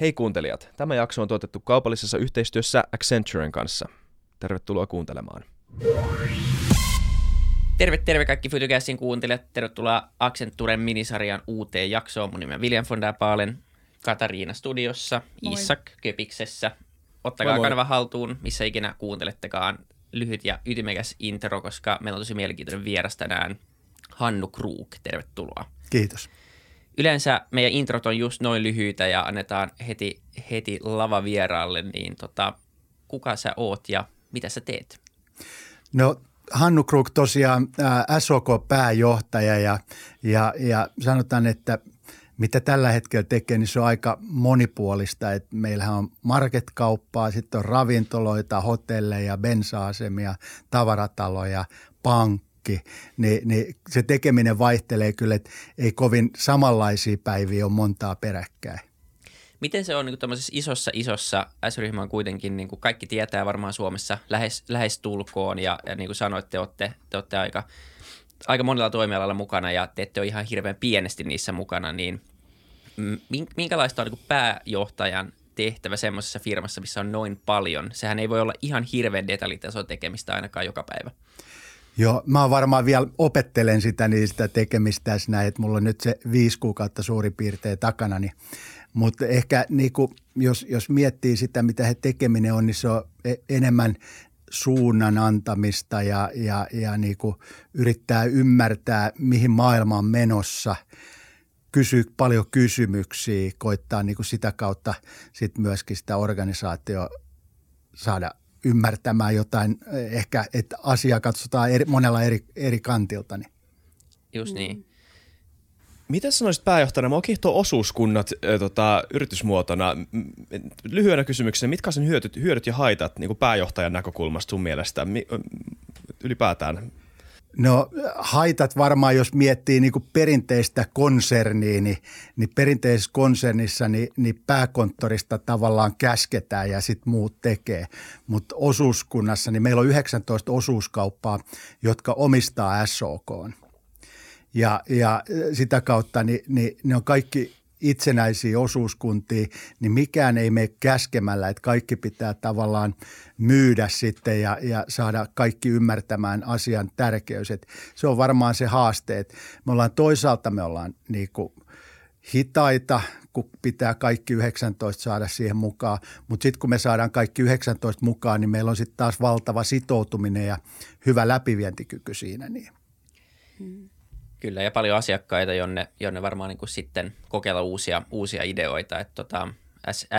Hei kuuntelijat, tämä jakso on tuotettu kaupallisessa yhteistyössä Accenturen kanssa. Tervetuloa kuuntelemaan. Terve, terve kaikki Fytycastin kuuntelijat. Tervetuloa Accenturen minisarjan uuteen jaksoon. Mun nimi on William von der Paalen, Katariina studiossa, Moi. Isak Köpiksessä. Ottakaa moi moi. kanava haltuun, missä ikinä kuuntelettekaan. Lyhyt ja ytimekäs intro, koska meillä on tosi mielenkiintoinen vieras tänään. Hannu Kruuk, tervetuloa. Kiitos. Yleensä meidän introt on just noin lyhyitä ja annetaan heti, heti lava vieraalle, niin tota, kuka sä oot ja mitä sä teet? No Hannu Kruk tosiaan SOK-pääjohtaja ja, ja, ja sanotaan, että mitä tällä hetkellä tekee, niin se on aika monipuolista. Et meillähän on marketkauppaa, sitten on ravintoloita, hotelleja, bensa-asemia, tavarataloja, pankki. Ni, niin se tekeminen vaihtelee kyllä, että ei kovin samanlaisia päiviä ole montaa peräkkäin. Miten se on niin tämmöisessä isossa, isossa S-ryhmä on kuitenkin, niin kuin kaikki tietää varmaan Suomessa lähes, lähes tulkoon ja, ja niin kuin sanoitte, te olette, te olette aika, aika monella toimialalla mukana ja te ette ole ihan hirveän pienesti niissä mukana, niin minkälaista on niin kuin pääjohtajan tehtävä semmoisessa firmassa, missä on noin paljon? Sehän ei voi olla ihan hirveän detaljitason tekemistä ainakaan joka päivä. Joo, mä varmaan vielä opettelen sitä niistä tekemistä näin, että mulla on nyt se viisi kuukautta suurin piirtein takana, niin mutta ehkä niin kuin, jos, jos miettii sitä, mitä he tekeminen on, niin se on e, enemmän suunnan antamista ja, ja, ja niin kuin yrittää ymmärtää, mihin maailma on menossa. Kysyy paljon kysymyksiä, koittaa niin kuin sitä kautta sit myöskin sitä organisaatio saada ymmärtämään jotain, ehkä että asia katsotaan eri, monella eri, eri kantilta. Niin. Just niin. Miten sanoisit pääjohtajana, mä kiihtoo osuuskunnat äh, tota, yritysmuotona. Lyhyenä kysymyksenä, mitkä on sen hyödyt, hyödyt ja haitat niin kuin pääjohtajan näkökulmasta sun mielestä Mi, ylipäätään? No haitat varmaan, jos miettii niin kuin perinteistä konsernia, niin, niin perinteisessä konsernissa niin, niin pääkonttorista tavallaan käsketään ja sitten muut tekee. Mutta osuuskunnassa, niin meillä on 19 osuuskauppaa, jotka omistaa SOK ja, ja sitä kautta niin, niin ne on kaikki itsenäisiä osuuskuntia, niin mikään ei mene käskemällä, että kaikki pitää tavallaan myydä sitten ja, ja saada kaikki ymmärtämään asian tärkeys. Että se on varmaan se haaste, että me ollaan toisaalta me ollaan niin kuin hitaita, kun pitää kaikki 19 saada siihen mukaan, mutta sitten kun me saadaan kaikki 19 mukaan, niin meillä on sitten taas valtava sitoutuminen ja hyvä läpivientikyky siinä. Niin. Hmm. Kyllä, ja paljon asiakkaita, jonne, jonne varmaan niin kuin sitten kokeilla uusia, uusia ideoita. Että tota,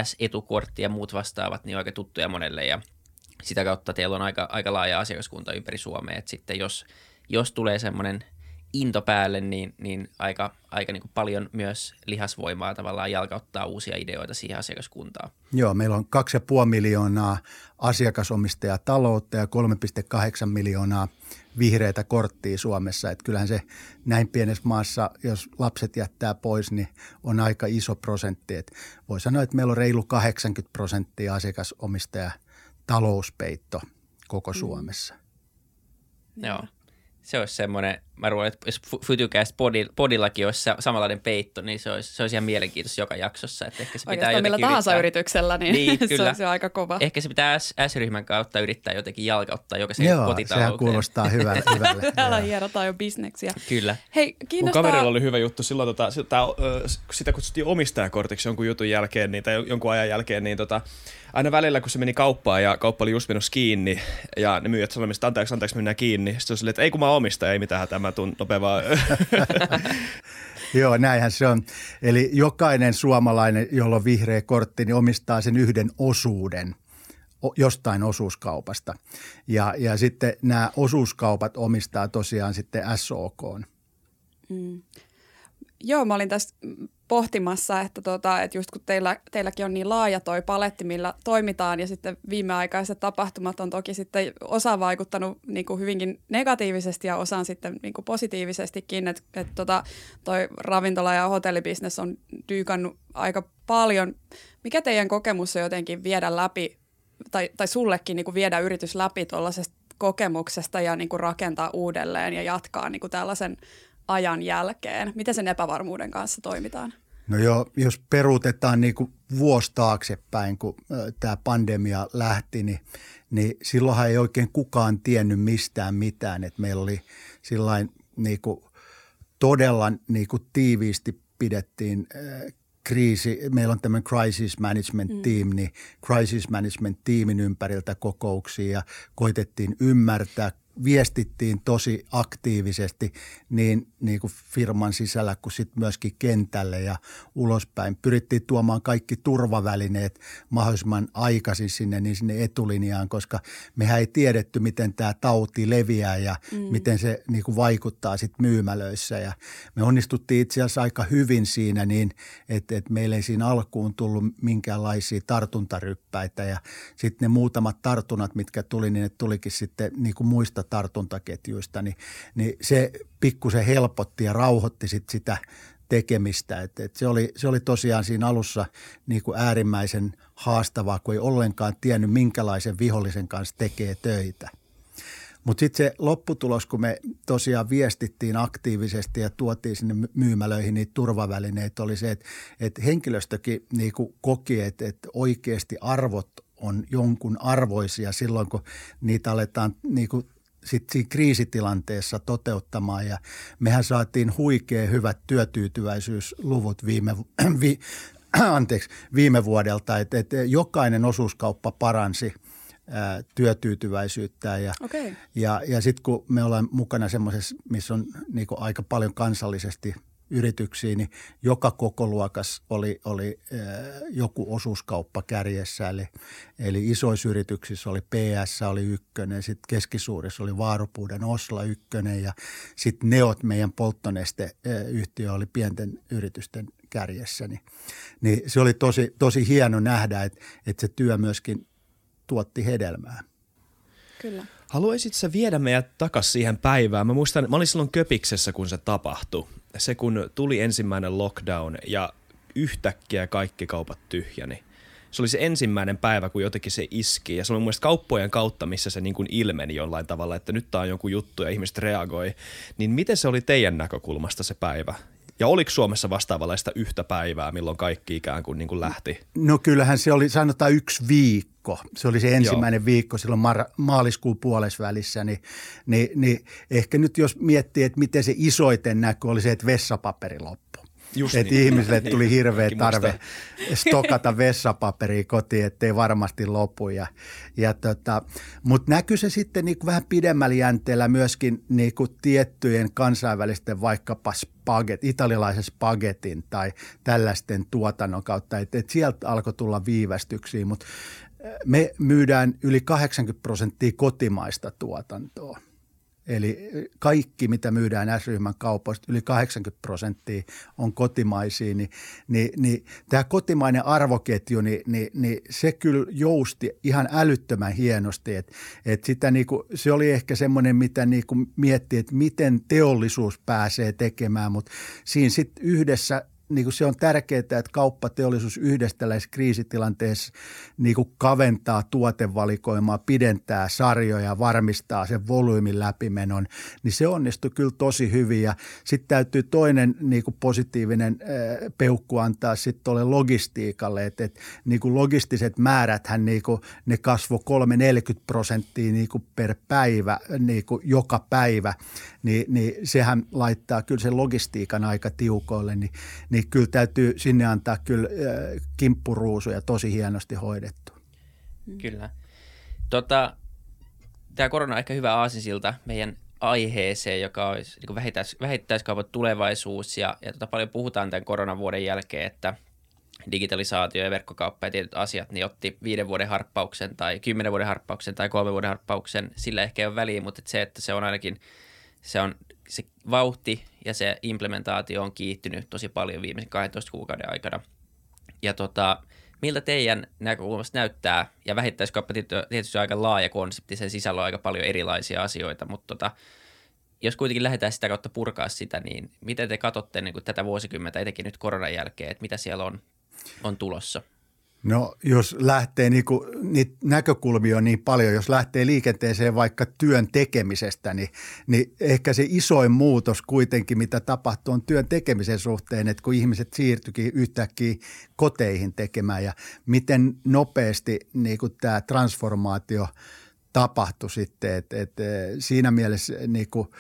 S-etukortti ja muut vastaavat niin aika tuttuja monelle ja sitä kautta teillä on aika, aika laaja asiakaskunta ympäri Suomea. Että sitten jos, jos tulee semmoinen into päälle, niin, niin aika, aika niin kuin paljon myös lihasvoimaa tavallaan jalkauttaa uusia ideoita siihen asiakaskuntaan. Joo, meillä on 2,5 miljoonaa asiakasomistajaa taloutta ja 3,8 miljoonaa vihreitä korttia Suomessa. Että kyllähän se näin pienessä maassa, jos lapset jättää pois, niin on aika iso prosentti. Et voi sanoa, että meillä on reilu 80 prosenttia asiakasomistaja talouspeitto koko mm. Suomessa. Mm. Joo se olisi semmoinen, mä luulen, että jos Futucast podillakin olisi samanlainen peitto, niin se olisi, se olisi ihan mielenkiintoista joka jaksossa. Että ehkä se pitää Oikeastaan millä tahansa yrityksellä, niin, niin se olisi aika kova. Ehkä se pitää S-ryhmän kautta yrittää jotenkin jalkauttaa jokaisen Joo, kotitalouteen. sehän kuulostaa hyvälle. hyvälle. Täällä hierotaan jo bisneksiä. Kyllä. Hei, kiinnostaa... Mun kaverilla oli hyvä juttu silloin, tota, sitä, sitä kutsuttiin omistajakortiksi jonkun jutun jälkeen niin, tai jonkun ajan jälkeen, niin tota, aina välillä, kun se meni kauppaan ja kauppa oli just menossa kiinni ja ne myyjät sanoivat, että anteeksi, anteeksi, mennään kiinni. Sitten se oli että ei kun mä omista, ei mitään tuun nopeaa. Joo, näinhän se on. Eli jokainen suomalainen, jolla on vihreä kortti, niin omistaa sen yhden osuuden jostain osuuskaupasta. Ja, ja sitten nämä osuuskaupat omistaa tosiaan sitten SOK. Mm. Joo, mä olin tässä pohtimassa, että, tota, että just kun teillä, teilläkin on niin laaja toi paletti, millä toimitaan ja sitten viimeaikaiset tapahtumat on toki sitten osa vaikuttanut niin kuin hyvinkin negatiivisesti ja osaan sitten niin kuin positiivisestikin, että, että tota, toi ravintola- ja hotellibisnes on dyykannut aika paljon. Mikä teidän kokemus on jotenkin viedä läpi tai, tai sullekin niin kuin viedä yritys läpi tuollaisesta kokemuksesta ja niin kuin rakentaa uudelleen ja jatkaa niin kuin tällaisen ajan jälkeen? Miten sen epävarmuuden kanssa toimitaan? No joo, jos peruutetaan niin kuin vuosi taaksepäin, kun tämä pandemia lähti, niin, niin silloinhan ei oikein kukaan tiennyt mistään mitään. Et meillä oli sillain niin kuin todella niin kuin tiiviisti pidettiin kriisi, meillä on tämmöinen crisis management mm. team, niin crisis management tiimin ympäriltä kokouksia ja koitettiin ymmärtää viestittiin tosi aktiivisesti niin, niin kuin firman sisällä kuin sitten myöskin kentälle ja ulospäin. Pyrittiin tuomaan kaikki turvavälineet mahdollisimman aikaisin sinne, niin sinne etulinjaan, koska mehän ei tiedetty, miten tämä tauti leviää ja mm. miten se niin kuin vaikuttaa sitten myymälöissä. Ja me onnistuttiin itse asiassa aika hyvin siinä niin, että, että meillä ei siinä alkuun tullut minkäänlaisia tartuntaryppäitä ja sitten ne muutamat tartunnat, mitkä tuli, niin ne tulikin sitten niin kuin muista tartuntaketjuista, niin, niin se pikkusen helpotti ja rauhoitti sit sitä tekemistä. Et, et se, oli, se oli tosiaan siinä alussa niin kuin äärimmäisen haastavaa, kun ei ollenkaan tiennyt, minkälaisen vihollisen kanssa tekee töitä. Mutta sitten se lopputulos, kun me tosiaan viestittiin aktiivisesti ja tuotiin sinne myymälöihin niitä turvavälineitä, oli se, että, että henkilöstökin niin kuin koki, että, että oikeasti arvot on jonkun arvoisia silloin, kun niitä aletaan niin kuin sit siinä kriisitilanteessa toteuttamaan. Ja mehän saatiin huikea hyvät työtyytyväisyysluvut viime, vi, anteeksi, viime vuodelta, että et jokainen osuuskauppa paransi ää, työtyytyväisyyttä. Ja, okay. ja, ja sitten kun me ollaan mukana semmoisessa, missä on niinku aika paljon kansallisesti – yrityksiin, niin joka koko luokas oli, oli joku osuuskauppa kärjessä. Eli, eli isoissa yrityksissä oli PS oli ykkönen, sitten keskisuurissa oli Vaarupuuden Osla ykkönen ja sitten Neot, meidän polttonesteyhtiö, oli pienten yritysten kärjessä. Niin, niin se oli tosi, tosi hieno nähdä, että, että se työ myöskin tuotti hedelmää. Kyllä. Haluaisit sä viedä meidät takaisin siihen päivään? Mä muistan, mä olin silloin Köpiksessä, kun se tapahtui. Se, kun tuli ensimmäinen lockdown ja yhtäkkiä kaikki kaupat tyhjäni. Se oli se ensimmäinen päivä, kun jotenkin se iski. Ja se oli mun mielestä kauppojen kautta, missä se niin kuin ilmeni jollain tavalla, että nyt tää on joku juttu ja ihmiset reagoi. Niin miten se oli teidän näkökulmasta se päivä? Ja oliko Suomessa vastaavanlaista yhtä päivää, milloin kaikki ikään kuin, niin kuin lähti? No kyllähän se oli, sanotaan yksi viikko. Se oli se ensimmäinen Joo. viikko silloin mar- maaliskuun puolesvälissä. Niin, niin, niin ehkä nyt jos miettii, että miten se isoiten näkö oli se, että vessapaperi loppui. Just että niin. ihmisille tuli hirveä tarve stokata vessapaperia kotiin, ettei varmasti lopu. Ja, ja tota, Mutta näkyy se sitten niinku vähän pidemmällä jänteellä myöskin niinku tiettyjen kansainvälisten vaikkapa spaget, italialaisen spagetin tai tällaisten tuotannon kautta. Että et sieltä alkoi tulla viivästyksiä, mutta me myydään yli 80 prosenttia kotimaista tuotantoa – Eli kaikki, mitä myydään S-ryhmän kaupoista, yli 80 prosenttia on kotimaisia, niin, niin, niin tämä kotimainen arvoketju, niin, niin, niin se kyllä jousti ihan älyttömän hienosti. Et, et sitä niinku, se oli ehkä semmoinen, mitä niinku miettii, että miten teollisuus pääsee tekemään, mutta siinä sitten yhdessä niin kuin se on tärkeää, että kauppateollisuus yhdessä tällaisessa kriisitilanteessa niin kuin kaventaa tuotevalikoimaa, pidentää sarjoja, varmistaa sen volyymin läpimenon, niin se onnistui kyllä tosi hyvin. Sitten täytyy toinen niin kuin positiivinen peukku antaa sitten tuolle logistiikalle, että, että niin kuin logistiset määräthän niin kuin, ne kasvo 3-40 prosenttia niin kuin per päivä, niin kuin joka päivä, niin, niin sehän laittaa kyllä sen logistiikan aika tiukoille, niin, niin kyllä täytyy sinne antaa kyllä äh, kimppuruusuja tosi hienosti hoidettu. Mm. Kyllä. Tota, tämä korona on ehkä hyvä aasinsilta meidän aiheeseen, joka olisi niin vähittäis, vähittäiskaupan tulevaisuus. Ja, ja tota, paljon puhutaan tämän koronavuoden jälkeen, että digitalisaatio ja verkkokauppa ja tietyt asiat, niin otti viiden vuoden harppauksen tai kymmenen vuoden harppauksen tai kolmen vuoden harppauksen. Sillä ehkä ei ole väliä, mutta se, että se on ainakin – se on se vauhti ja se implementaatio on kiihtynyt tosi paljon viimeisen 12 kuukauden aikana. Ja tota, miltä teidän näkökulmasta näyttää, ja vähittäiskauppa tietysti on aika laaja konsepti, sen sisällä on aika paljon erilaisia asioita, mutta tota, jos kuitenkin lähdetään sitä kautta purkaa sitä, niin miten te katsotte niin tätä vuosikymmentä, etenkin nyt koronan jälkeen, että mitä siellä on, on tulossa? No jos lähtee, niin kuin, niitä näkökulmia on niin paljon, jos lähtee liikenteeseen vaikka työn tekemisestä, niin, niin ehkä se isoin muutos kuitenkin, mitä tapahtuu, on työn tekemisen suhteen, että kun ihmiset siirtyikin yhtäkkiä koteihin tekemään ja miten nopeasti niin tämä transformaatio tapahtui sitten, että, että siinä mielessä niin kuin –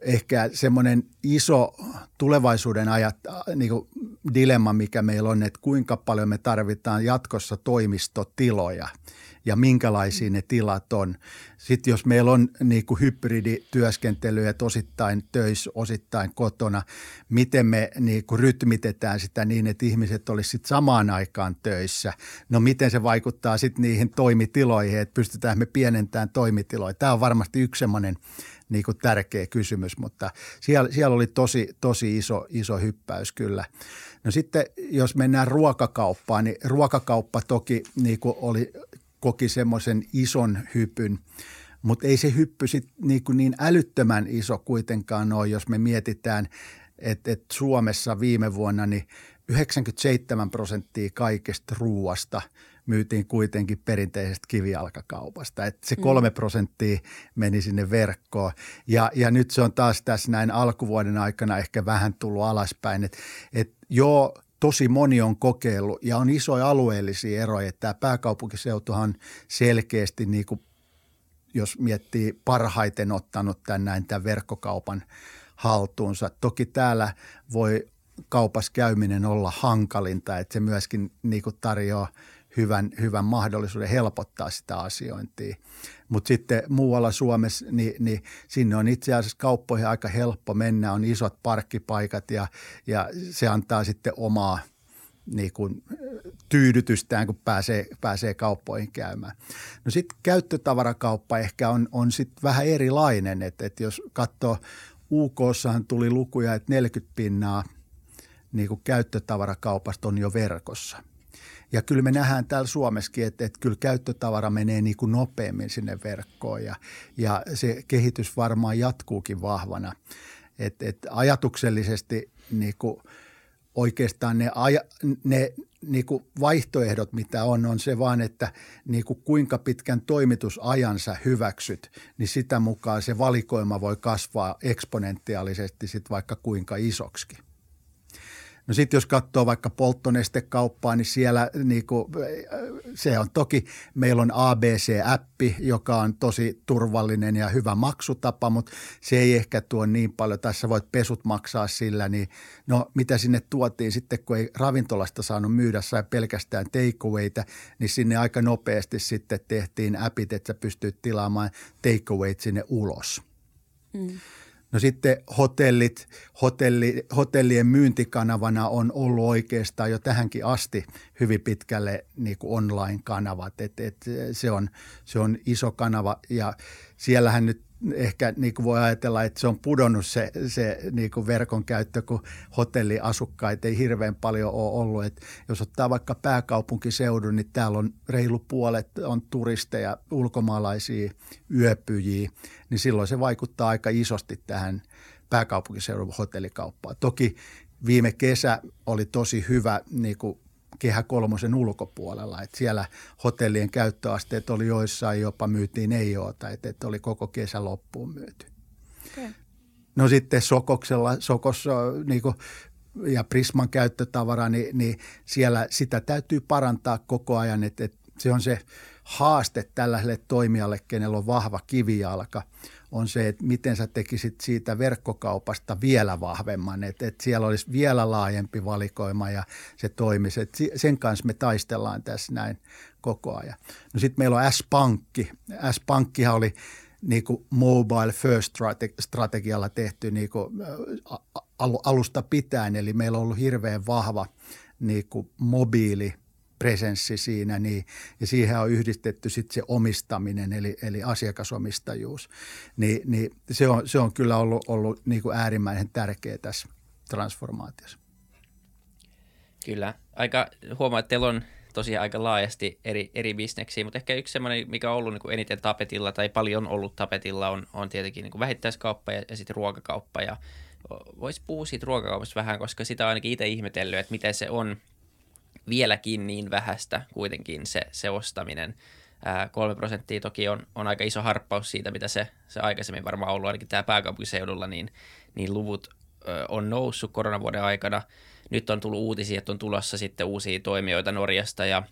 ehkä semmoinen iso tulevaisuuden ajat, niin kuin dilemma, mikä meillä on, että kuinka paljon me tarvitaan jatkossa toimistotiloja ja minkälaisia ne tilat on. Sitten jos meillä on niin kuin hybridityöskentelyä, että osittain töissä, osittain kotona, miten me niin kuin rytmitetään sitä niin, että ihmiset olisivat samaan aikaan töissä. No miten se vaikuttaa sitten niihin toimitiloihin, että pystytään me pienentämään toimitiloja. Tämä on varmasti yksi semmoinen niin kuin tärkeä kysymys, mutta siellä, siellä oli tosi, tosi iso, iso hyppäys kyllä. No sitten jos mennään ruokakauppaan, niin ruokakauppa toki niin kuin oli, koki semmoisen ison hypyn, mutta ei se hyppy sit niin, kuin niin älyttömän iso kuitenkaan ole, jos me mietitään, että, että Suomessa viime vuonna niin 97 prosenttia kaikesta ruuasta – myytiin kuitenkin perinteisestä kivijalkakaupasta. Että se mm. kolme prosenttia meni sinne verkkoon. Ja, ja nyt se on taas tässä näin alkuvuoden aikana ehkä vähän tullut alaspäin. Että et joo, tosi moni on kokeillut ja on isoja alueellisia eroja. Että tämä pääkaupunkiseutuhan selkeästi niin kuin, jos miettii parhaiten ottanut tämän näin tämän verkkokaupan haltuunsa. Toki täällä voi kaupas käyminen olla hankalinta, että se myöskin niin kuin tarjoaa hyvän, hyvän mahdollisuuden helpottaa sitä asiointia. Mutta sitten muualla Suomessa, niin, niin sinne on itse asiassa kauppoihin aika helppo mennä, on isot parkkipaikat ja, ja se antaa sitten omaa niin kuin, tyydytystään, kun pääsee, pääsee kauppoihin käymään. No sitten käyttötavarakauppa ehkä on, on sitten vähän erilainen, että, että jos katsoo UKssahan tuli lukuja, että 40 pinnaa niin kuin käyttötavarakaupasta on jo verkossa – ja kyllä me nähdään täällä Suomessakin, että, että kyllä käyttötavara menee niin kuin nopeammin sinne verkkoon ja, ja se kehitys varmaan jatkuukin vahvana. Et, et ajatuksellisesti niin kuin oikeastaan ne, aja, ne niin kuin vaihtoehdot, mitä on, on se vaan, että niin kuin kuinka pitkän toimitusajansa hyväksyt, niin sitä mukaan se valikoima voi kasvaa eksponentiaalisesti sit vaikka kuinka isoksi. No sitten jos katsoo vaikka polttonestekauppaa, niin siellä niin kuin, se on toki, meillä on ABC-appi, joka on tosi turvallinen ja hyvä maksutapa, mutta se ei ehkä tuo niin paljon. Tässä voit pesut maksaa sillä, niin no mitä sinne tuotiin sitten, kun ei ravintolasta saanut myydä, sai pelkästään takeawayta, niin sinne aika nopeasti sitten tehtiin appit, että sä pystyt tilaamaan takeawayt sinne ulos. Mm. No sitten hotellit, hotelli, hotellien myyntikanavana on ollut oikeastaan jo tähänkin asti hyvin pitkälle niin kuin online-kanavat. Et, et se, on, se on iso kanava ja siellähän nyt ehkä niin kuin voi ajatella, että se on pudonnut se, se niin kuin verkon käyttö, kun hotelliasukkaita ei hirveän paljon ole ollut. Et jos ottaa vaikka pääkaupunkiseudun, niin täällä on reilu puolet on turisteja, ulkomaalaisia yöpyjiä, niin silloin se vaikuttaa aika isosti tähän pääkaupunkiseudun hotellikauppaan. Toki viime kesä oli tosi hyvä niin kuin kehä kolmosen ulkopuolella. että siellä hotellien käyttöasteet oli joissain jopa myytiin ei oota, että, että oli koko kesä loppuun myyty. Okay. No sitten Sokoksella, Sokossa niin kuin, ja Prisman käyttötavara, niin, niin siellä sitä täytyy parantaa koko ajan, että, että se on se haaste tällaiselle toimijalle, kenellä on vahva kivijalka – on se, että miten sä tekisit siitä verkkokaupasta vielä vahvemman, että, että siellä olisi vielä laajempi valikoima ja se toimisi. Että sen kanssa me taistellaan tässä näin koko ajan. No sitten meillä on S-Pankki. S-Pankkihan oli niin kuin mobile first strategialla tehty niin kuin alusta pitäen, eli meillä on ollut hirveän vahva niin kuin mobiili presenssi siinä, niin, ja siihen on yhdistetty sitten se omistaminen, eli, eli asiakasomistajuus. Ni, niin se, on, se on kyllä ollut, ollut niin kuin äärimmäisen tärkeä tässä transformaatiossa. Kyllä. Aika huomaa, että teillä on tosiaan aika laajasti eri, eri bisneksiä, mutta ehkä yksi semmoinen, mikä on ollut niin kuin eniten tapetilla tai paljon ollut tapetilla, on, on tietenkin niin kuin vähittäiskauppa ja, ja sitten ruokakauppa. Ja voisi puhua siitä ruokakaupasta vähän, koska sitä on ainakin itse ihmetellyt, että miten se on vieläkin niin vähäistä kuitenkin se, se ostaminen. Kolme prosenttia toki on, on aika iso harppaus siitä, mitä se, se aikaisemmin varmaan ollut, ainakin tämä pääkaupunkiseudulla, niin, niin luvut ö, on noussut koronavuoden aikana. Nyt on tullut uutisia, että on tulossa sitten uusia toimijoita Norjasta ja,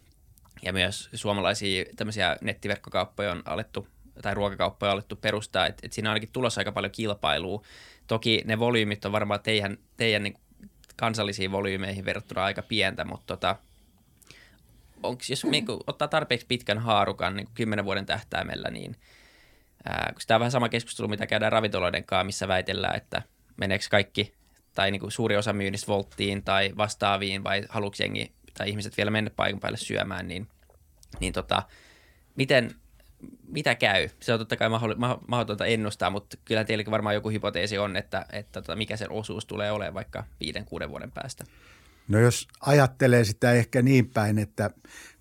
ja myös suomalaisia tämmöisiä nettiverkkokauppoja on alettu tai ruokakauppoja on alettu perustaa, että et siinä on ainakin tulossa aika paljon kilpailua. Toki ne volyymit on varmaan teidän, teidän niin kansallisiin volyymeihin verrattuna aika pientä, mutta tota, onko, jos niin ottaa tarpeeksi pitkän haarukan niin kymmenen vuoden tähtäimellä, niin ää, tämä on vähän sama keskustelu, mitä käydään ravintoloiden kanssa, missä väitellään, että meneekö kaikki tai niin kuin suuri osa myynnistä volttiin tai vastaaviin vai haluatko jengi tai ihmiset vielä mennä paikan päälle syömään, niin, niin tota, miten, mitä käy? Se on totta kai mahdotonta ennustaa, mutta kyllä teilläkin varmaan joku hypoteesi on, että, että tota, mikä sen osuus tulee olemaan vaikka viiden, kuuden vuoden päästä. No jos ajattelee sitä ehkä niin päin, että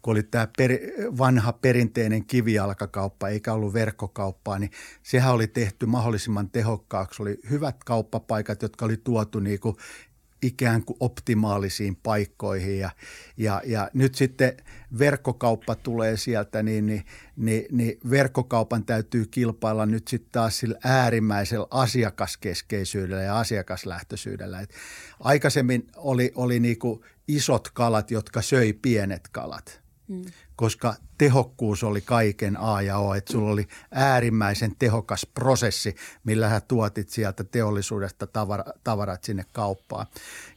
kun oli tämä per, vanha perinteinen kivijalkakauppa eikä ollut verkkokauppaa, niin sehän oli tehty mahdollisimman tehokkaaksi. Oli hyvät kauppapaikat, jotka oli tuotu niin kuin ikään kuin optimaalisiin paikkoihin ja, ja, ja nyt sitten verkkokauppa tulee sieltä, niin, niin, niin, niin verkkokaupan täytyy kilpailla nyt sitten taas sillä äärimmäisellä asiakaskeskeisyydellä ja asiakaslähtöisyydellä. Et aikaisemmin oli, oli niinku isot kalat, jotka söi pienet kalat. Mm koska tehokkuus oli kaiken A ja O. Että sulla oli äärimmäisen tehokas prosessi, millä sä tuotit sieltä teollisuudesta tavara, tavarat sinne kauppaan.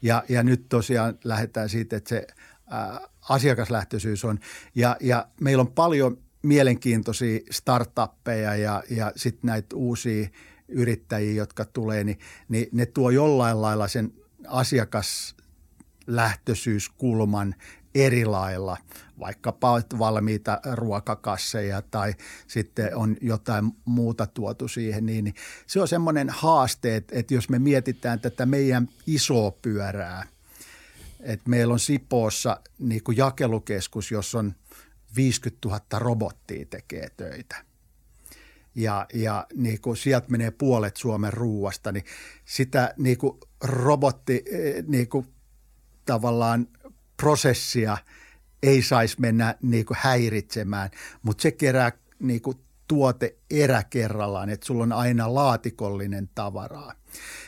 Ja, ja nyt tosiaan lähdetään siitä, että se ää, asiakaslähtöisyys on. Ja, ja meillä on paljon mielenkiintoisia startuppeja ja, ja sitten näitä uusia yrittäjiä, jotka tulee, niin, niin ne tuo jollain lailla sen asiakaslähtöisyyskulman eri lailla, vaikkapa valmiita ruokakasseja tai sitten on jotain muuta tuotu siihen, niin, se on semmoinen haaste, että, että jos me mietitään tätä meidän isoa pyörää, että meillä on Sipoossa niin kuin jakelukeskus, jossa on 50 000 robottia tekee töitä – ja, ja niin kuin sieltä menee puolet Suomen ruuasta, niin sitä niin kuin robotti eh, niin kuin tavallaan prosessia ei saisi mennä niin kuin häiritsemään, mutta se kerää niin kuin tuote erä kerrallaan, että sulla on aina laatikollinen tavaraa.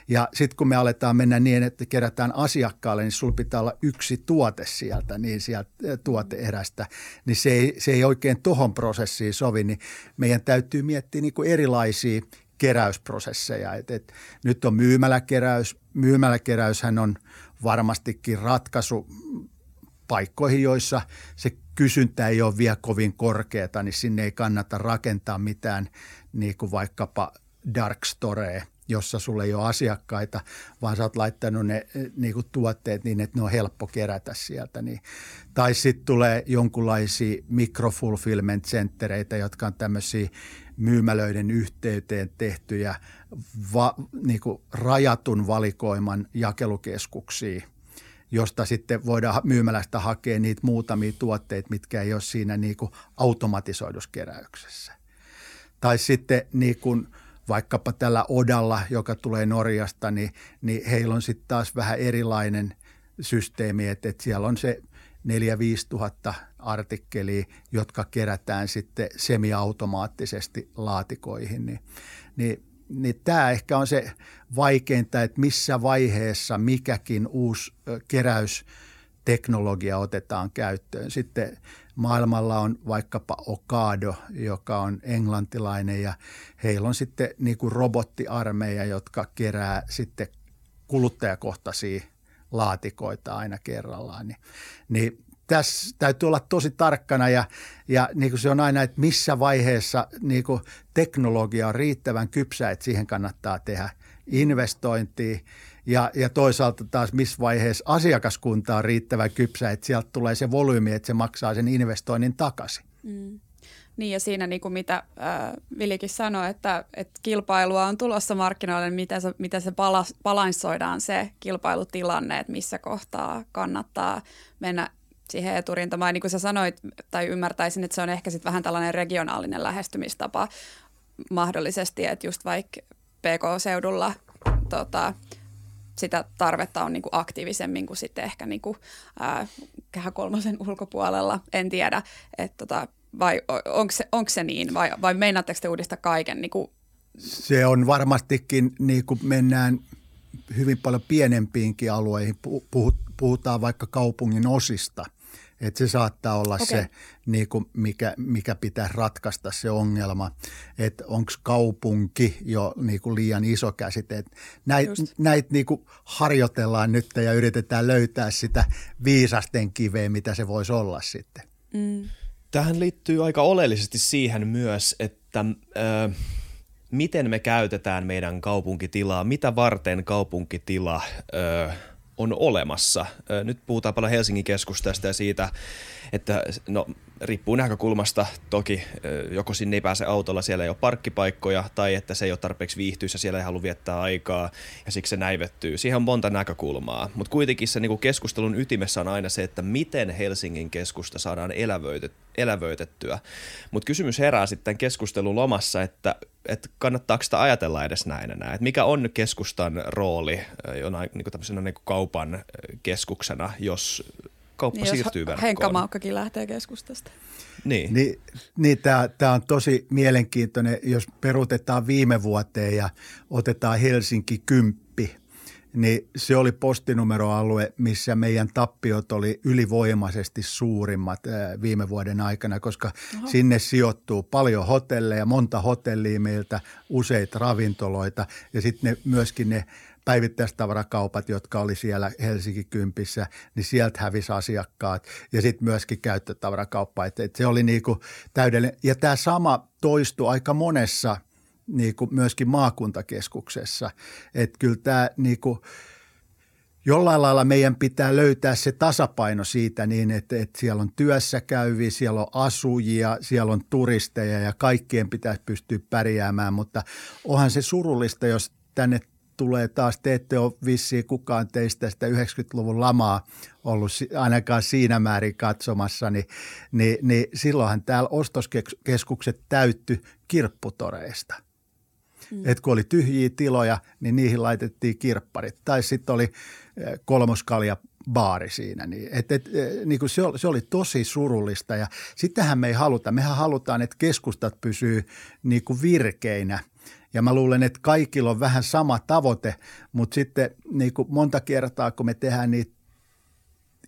Ja sitten kun me aletaan mennä niin, että kerätään asiakkaalle, niin sulla pitää olla yksi tuote sieltä, niin sieltä tuoteerästä, niin se ei, se ei oikein tohon prosessiin sovi, niin meidän täytyy miettiä niin kuin erilaisia keräysprosesseja. Et, et, nyt on myymäläkeräys. Myymäläkeräyshän on varmastikin ratkaisu paikkoihin, joissa se kysyntä ei ole vielä kovin korkeata, niin sinne ei kannata rakentaa mitään niin kuin vaikkapa dark storea, jossa sulle ei ole asiakkaita, vaan sä oot laittanut ne niin kuin tuotteet niin, että ne on helppo kerätä sieltä. Niin. Tai sitten tulee jonkunlaisia microfulfillment centereitä, jotka on tämmöisiä myymälöiden yhteyteen tehtyjä va, niin kuin rajatun valikoiman jakelukeskuksia – josta sitten voidaan myymälästä hakea niitä muutamia tuotteita, mitkä ei ole siinä niin kuin automatisoiduskeräyksessä. Tai sitten niin kuin vaikkapa tällä Odalla, joka tulee Norjasta, niin, niin heillä on sitten taas vähän erilainen systeemi, että, että siellä on se 4 5 tuhatta artikkelia, jotka kerätään sitten semiautomaattisesti laatikoihin, niin, niin niin tämä ehkä on se vaikeinta, että missä vaiheessa mikäkin uusi keräysteknologia otetaan käyttöön. Sitten maailmalla on vaikkapa Okado, joka on englantilainen ja heillä on sitten niin kuin robottiarmeija, jotka kerää sitten kuluttajakohtaisia laatikoita aina kerrallaan. Niin, niin tässä täytyy olla tosi tarkkana ja, ja niin kuin se on aina, että missä vaiheessa niin kuin teknologia on riittävän kypsä, että siihen kannattaa tehdä investointia ja, ja toisaalta taas missä vaiheessa asiakaskunta on riittävän kypsä, että sieltä tulee se volyymi, että se maksaa sen investoinnin takaisin. Mm. Niin ja siinä niin kuin mitä äh, Vilikin sanoi, että, että kilpailua on tulossa markkinoille, niin miten se, miten se balansoidaan se kilpailutilanne, että missä kohtaa kannattaa mennä siihen eturintamaan. Niin kuin sä sanoit, tai ymmärtäisin, että se on ehkä sitten vähän tällainen regionaalinen lähestymistapa mahdollisesti, että just vaikka PK-seudulla tota, sitä tarvetta on niin kuin aktiivisemmin kuin sitten ehkä niin kuin, ää, kolmosen ulkopuolella, en tiedä, että tota, vai onko se, onko se niin vai, vai meinaatteko te uudistaa kaiken niin kuin se on varmastikin, niin kuin mennään hyvin paljon pienempiinkin alueihin, puhutaan vaikka kaupungin osista. Että se saattaa olla okay. se, niin kuin mikä, mikä pitää ratkaista se ongelma, että onko kaupunki jo niin kuin liian iso käsite. Näitä näit niin kuin harjoitellaan nyt ja yritetään löytää sitä viisasten kiveä, mitä se voisi olla sitten. Mm. Tähän liittyy aika oleellisesti siihen myös, että... Äh, miten me käytetään meidän kaupunkitilaa, mitä varten kaupunkitila ö, on olemassa. Nyt puhutaan paljon Helsingin keskustasta ja siitä, että no, riippuu näkökulmasta toki, joko sinne ei pääse autolla, siellä ei ole parkkipaikkoja, tai että se ei ole tarpeeksi viihtyisä, siellä ei halua viettää aikaa, ja siksi se näivettyy. Siihen on monta näkökulmaa, mutta kuitenkin se niin keskustelun ytimessä on aina se, että miten Helsingin keskusta saadaan elävöitet, elävöitettyä. Mutta kysymys herää sitten keskustelun lomassa, että, että kannattaako sitä ajatella edes näin enää, että mikä on keskustan rooli jonain niin kuin niin kuin kaupan keskuksena, jos kauppa niin, siirtyy verkkoon. Henkka Maukkakin lähtee keskustasta. Niin. Niin, niin tämä on tosi mielenkiintoinen, jos peruutetaan viime vuoteen ja otetaan Helsinki kymppi, niin se oli postinumeroalue, missä meidän tappiot oli ylivoimaisesti suurimmat viime vuoden aikana, koska Oho. sinne sijoittuu paljon hotelleja, monta hotellia meiltä, useita ravintoloita ja sitten ne, myöskin ne päivittäistavarakaupat, jotka oli siellä Helsinki Kympissä, niin sieltä hävisi asiakkaat ja sitten myöskin käyttötavarakauppa. Et, et se oli niinku täydellinen. Ja tämä sama toistui aika monessa niinku myöskin maakuntakeskuksessa. Että kyllä tämä niinku, jollain lailla meidän pitää löytää se tasapaino siitä niin, että, että siellä on työssä käyviä, siellä on asujia, siellä on turisteja ja kaikkien pitäisi pystyä pärjäämään, mutta onhan se surullista, jos tänne tulee taas, te ette ole vissiin kukaan teistä sitä 90-luvun lamaa ollut ainakaan siinä määrin katsomassa, niin, niin, niin silloinhan täällä ostoskeskukset täytty kirpputoreista. Mm. Et kun oli tyhjiä tiloja, niin niihin laitettiin kirpparit. Tai sitten oli eh, kolmoskalja baari siinä. Niin, et, et, eh, niin kuin se, oli, se oli tosi surullista ja sitähän me ei haluta. Mehän halutaan, että keskustat pysyy niin kuin virkeinä – ja mä luulen, että kaikilla on vähän sama tavoite, mutta sitten niin kuin monta kertaa, kun me tehdään niitä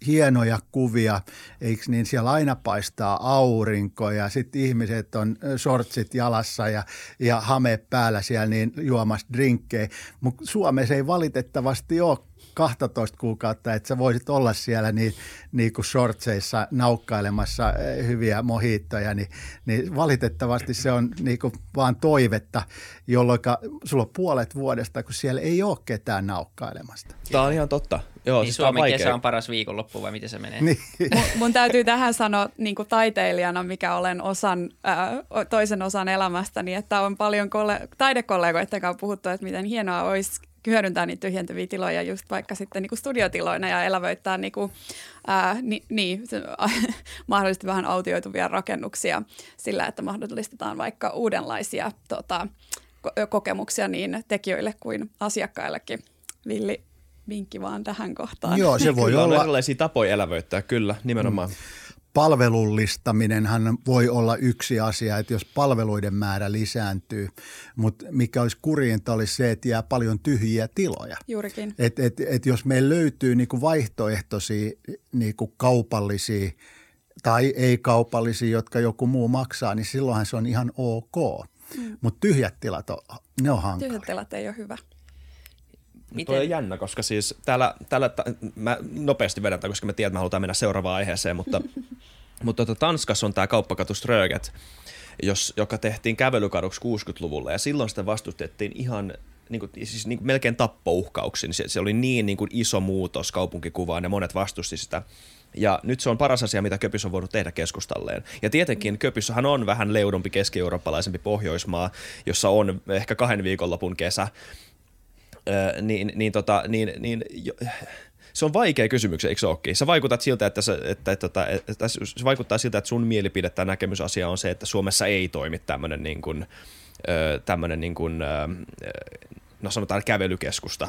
hienoja kuvia, eikö niin siellä aina paistaa aurinko ja sitten ihmiset on shortsit jalassa ja, ja hame päällä siellä niin juomassa drinkkejä. Mutta Suomessa ei valitettavasti ole 12 kuukautta, että sä voisit olla siellä niin, niin kuin shortseissa naukkailemassa eh, hyviä mohittoja, niin, niin valitettavasti se on niin kuin vaan toivetta, jolloin sulla on puolet vuodesta, kun siellä ei ole ketään naukkailemasta. Tämä on ihan totta. Joo, niin siis Suomen on kesä on paras viikonloppu vai miten se menee? Niin. Mun, mun täytyy tähän sanoa niin kuin taiteilijana, mikä olen osan, äh, toisen osan elämästäni, että on paljon kolle- taidekollegoiden kanssa puhuttu, että miten hienoa olisi hyödyntää niitä tyhjentäviä tiloja just vaikka sitten niin kuin studiotiloina ja elävöittää niin kuin, ää, ni, niin, se, mahdollisesti vähän autioituvia rakennuksia sillä, että mahdollistetaan vaikka uudenlaisia tota, kokemuksia niin tekijöille kuin asiakkaillekin. Villi, vinkki vaan tähän kohtaan. Joo, se voi olla. On erilaisia tapoja elävöittää, kyllä, nimenomaan. Mm palvelullistaminenhan voi olla yksi asia, että jos palveluiden määrä lisääntyy, mutta mikä olisi kurjinta olisi se, että jää paljon tyhjiä tiloja. Juurikin. Et, et, et jos meillä löytyy niinku vaihtoehtoisia niinku kaupallisia tai ei-kaupallisia, jotka joku muu maksaa, niin silloinhan se on ihan ok. Mm. Mutta tyhjät tilat, on, ne on hankalia. Tyhjät tilat ei ole hyvä. Miten? Tuo on jännä, koska siis täällä, täällä mä nopeasti vedän, koska mä tiedän, että mä halutaan mennä seuraavaan aiheeseen, mutta, mutta tota, Tanskassa on tämä kauppakatu Ströget, jos, joka tehtiin kävelykaduksi 60-luvulla ja silloin sitä vastustettiin ihan niin kuin, siis niin kuin melkein tappouhkauksin. Se, se oli niin, niin kuin iso muutos kaupunkikuvaan ja monet vastusti sitä. Ja nyt se on paras asia, mitä Köpys on voinut tehdä keskustalleen. Ja tietenkin Köpyssähän on vähän leudompi keski-eurooppalaisempi Pohjoismaa, jossa on ehkä kahden viikonlopun kesä niin, niin, tota, niin, niin jo, se on vaikea kysymys, eikö se olekin? Sä vaikutat siltä, että, se, että, että, että, että se vaikuttaa siltä, että sun mielipide tai näkemysasia on se, että Suomessa ei toimi tämmöinen niin kuin, tämmöinen niin kuin, no sanotaan kävelykeskusta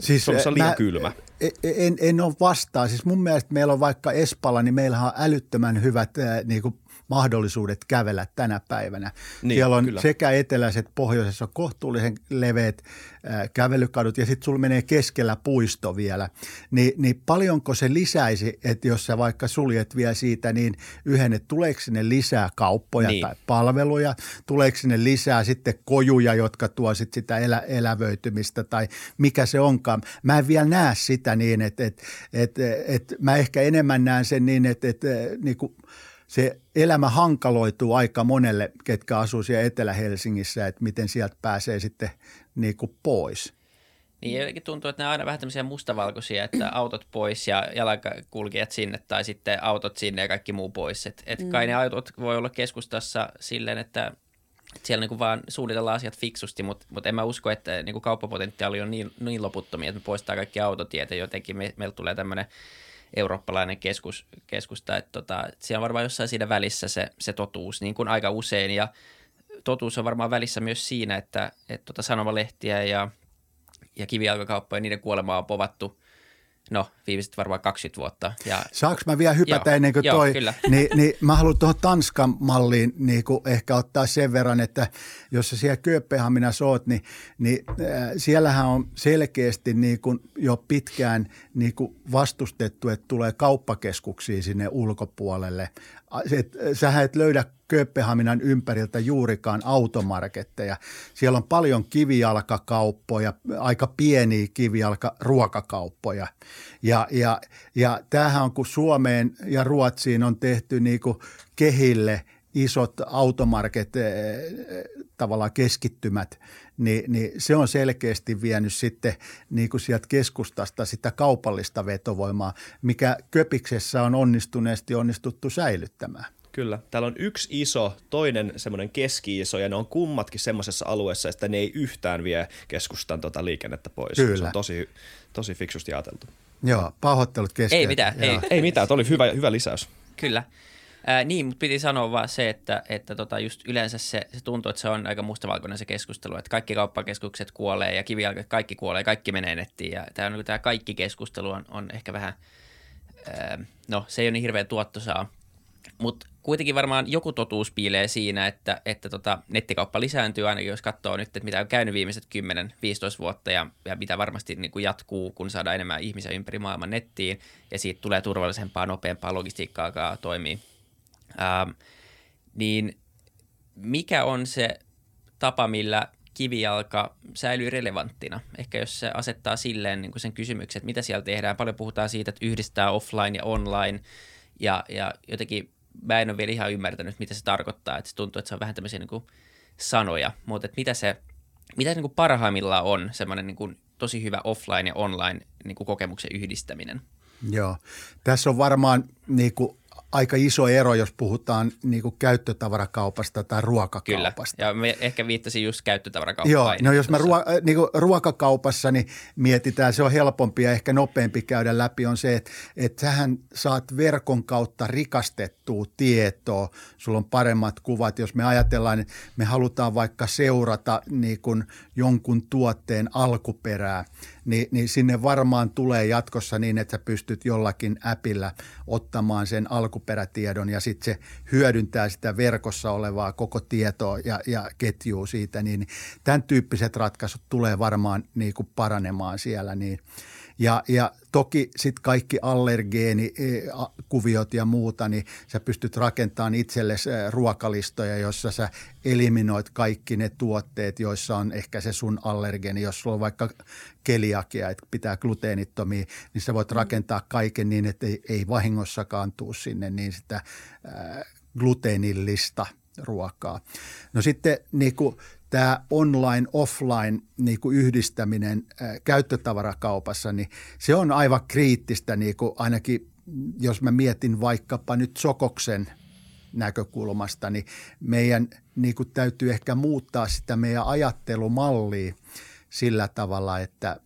siis, se on liian mä, kylmä. E, e, en, en ole vastaan. Siis mun mielestä meillä on vaikka Espalla, niin meillä on älyttömän hyvät niin kuin mahdollisuudet kävellä tänä päivänä. Niin, Siellä on kyllä. sekä eteläiset, pohjoisessa kohtuullisen leveät äh, kävelykadut ja sitten sulla menee keskellä puisto vielä. Ni, niin paljonko se lisäisi, että jos sä vaikka suljet vielä siitä niin yhden, että tuleeko sinne lisää kauppoja niin. tai palveluja, tuleeko sinne lisää sitten kojuja, jotka tuo sit sitä elä, elävöitymistä tai mikä se onkaan. Mä en vielä näe sitä niin, että, että, että, että mä ehkä enemmän näen sen niin, että, että niin kuin – se elämä hankaloituu aika monelle, ketkä asuu siellä Etelä-Helsingissä, että miten sieltä pääsee sitten niin kuin pois. Niin jotenkin tuntuu, että nämä on aina vähän tämmöisiä mustavalkoisia, että autot pois ja jalankulkijat sinne tai sitten autot sinne ja kaikki muu pois. Et, et mm. kai ne autot voi olla keskustassa silleen, että siellä niin vaan suunnitellaan asiat fiksusti, mutta, mutta en mä usko, että niin kuin kauppapotentiaali on niin, niin loputtomia, että me poistaa kaikki autotiet ja jotenkin me, meillä tulee tämmöinen – eurooppalainen keskus, keskusta, että tota, siellä on varmaan jossain siinä välissä se, se totuus, niin kuin aika usein, ja totuus on varmaan välissä myös siinä, että, että tota sanomalehtiä ja, ja kivijalkakauppoja, niiden kuolemaa on povattu no viimeiset varmaan 20 vuotta. Ja, Saanko mä vielä hypätä joo, ennen kuin joo, toi? Kyllä. Niin, niin mä haluan tuohon Tanskan malliin niin kuin ehkä ottaa sen verran, että jos sä siellä Kööpenhaminassa oot, niin, niin äh, siellähän on selkeästi niin kuin jo pitkään niin kuin vastustettu, että tulee kauppakeskuksia sinne ulkopuolelle. Et, sähän et löydä Kööpenhaminan ympäriltä juurikaan automarketteja. Siellä on paljon kivijalkakauppoja, aika pieniä kivijalkaruokakauppoja. Ja, ja, ja tämähän on, kun Suomeen ja Ruotsiin on tehty niin kuin kehille isot automarket tavallaan keskittymät, niin, niin se on selkeästi vienyt sitten niin kuin sieltä keskustasta sitä kaupallista vetovoimaa, mikä Köpiksessä on onnistuneesti onnistuttu säilyttämään. Kyllä. Täällä on yksi iso, toinen semmoinen keski-iso, ja ne on kummatkin semmoisessa alueessa, että ne ei yhtään vie keskustan tota liikennettä pois. Kyllä. Se on tosi, tosi fiksusti ajateltu. Joo, pahoittelut kesken. Ei mitään, ei. ei mitään, tämä oli hyvä, hyvä lisäys. Kyllä. Ää, niin, mutta piti sanoa vaan se, että, että tota just yleensä se, se tuntuu, että se on aika mustavalkoinen se keskustelu, että kaikki kauppakeskukset kuolee ja kivijalkat kaikki kuolee, kaikki menee nettiin ja tämä, on, tämä kaikki keskustelu on, on ehkä vähän, ää, no se ei ole niin hirveän tuottosaa, mutta kuitenkin varmaan joku totuus piilee siinä, että, että tota, nettikauppa lisääntyy ainakin, jos katsoo nyt, että mitä on käynyt viimeiset 10-15 vuotta ja, ja mitä varmasti niin kuin jatkuu, kun saadaan enemmän ihmisiä ympäri maailman nettiin ja siitä tulee turvallisempaa, nopeampaa logistiikkaa, toimii. Ähm, niin mikä on se tapa, millä kivijalka säilyy relevanttina. Ehkä jos se asettaa silleen niin kuin sen kysymyksen, että mitä siellä tehdään. Paljon puhutaan siitä, että yhdistää offline ja online ja, ja jotenkin mä en ole vielä ihan ymmärtänyt, mitä se tarkoittaa. Että se tuntuu, että se on vähän tämmöisiä niin kuin sanoja, mutta että mitä se, mitä se niin kuin parhaimmillaan on semmoinen niin kuin tosi hyvä offline ja online niin kuin kokemuksen yhdistäminen. Joo, tässä on varmaan niin kuin aika iso ero, jos puhutaan niin kuin käyttötavarakaupasta tai ruokakaupasta. Kyllä, ja me ehkä viittasin just käyttötavarakauppaan. Joo, no jos me ruo- niin kuin ruokakaupassa niin mietitään, se on helpompi ja ehkä nopeampi käydä läpi, on se, että, että sähän saat verkon kautta rikastettua tietoa, sulla on paremmat kuvat. Jos me ajatellaan, että me halutaan vaikka seurata niin kuin jonkun tuotteen alkuperää, niin, niin sinne varmaan tulee jatkossa niin, että sä pystyt jollakin äpillä ottamaan sen alkuperätiedon ja sitten se hyödyntää sitä verkossa olevaa koko tietoa ja, ja ketjuu siitä, niin tämän tyyppiset ratkaisut tulee varmaan niin kuin paranemaan siellä, niin – ja, ja toki sitten kaikki allergeenikuviot ja muuta, niin sä pystyt rakentamaan itsellesi ruokalistoja, jossa sä eliminoit kaikki ne tuotteet, joissa on ehkä se sun allergeeni. Jos sulla on vaikka keliakia, että pitää gluteenittomia, niin sä voit mm. rakentaa kaiken niin, että ei, ei vahingossakaan tuu sinne niin sitä äh, gluteenillista ruokaa. No sitten niin kuin tämä online-offline niin kuin yhdistäminen ää, käyttötavarakaupassa, niin se on aivan kriittistä niin kuin ainakin, jos mä mietin vaikkapa nyt Sokoksen näkökulmasta, niin meidän niin kuin täytyy ehkä muuttaa sitä meidän ajattelumallia sillä tavalla, että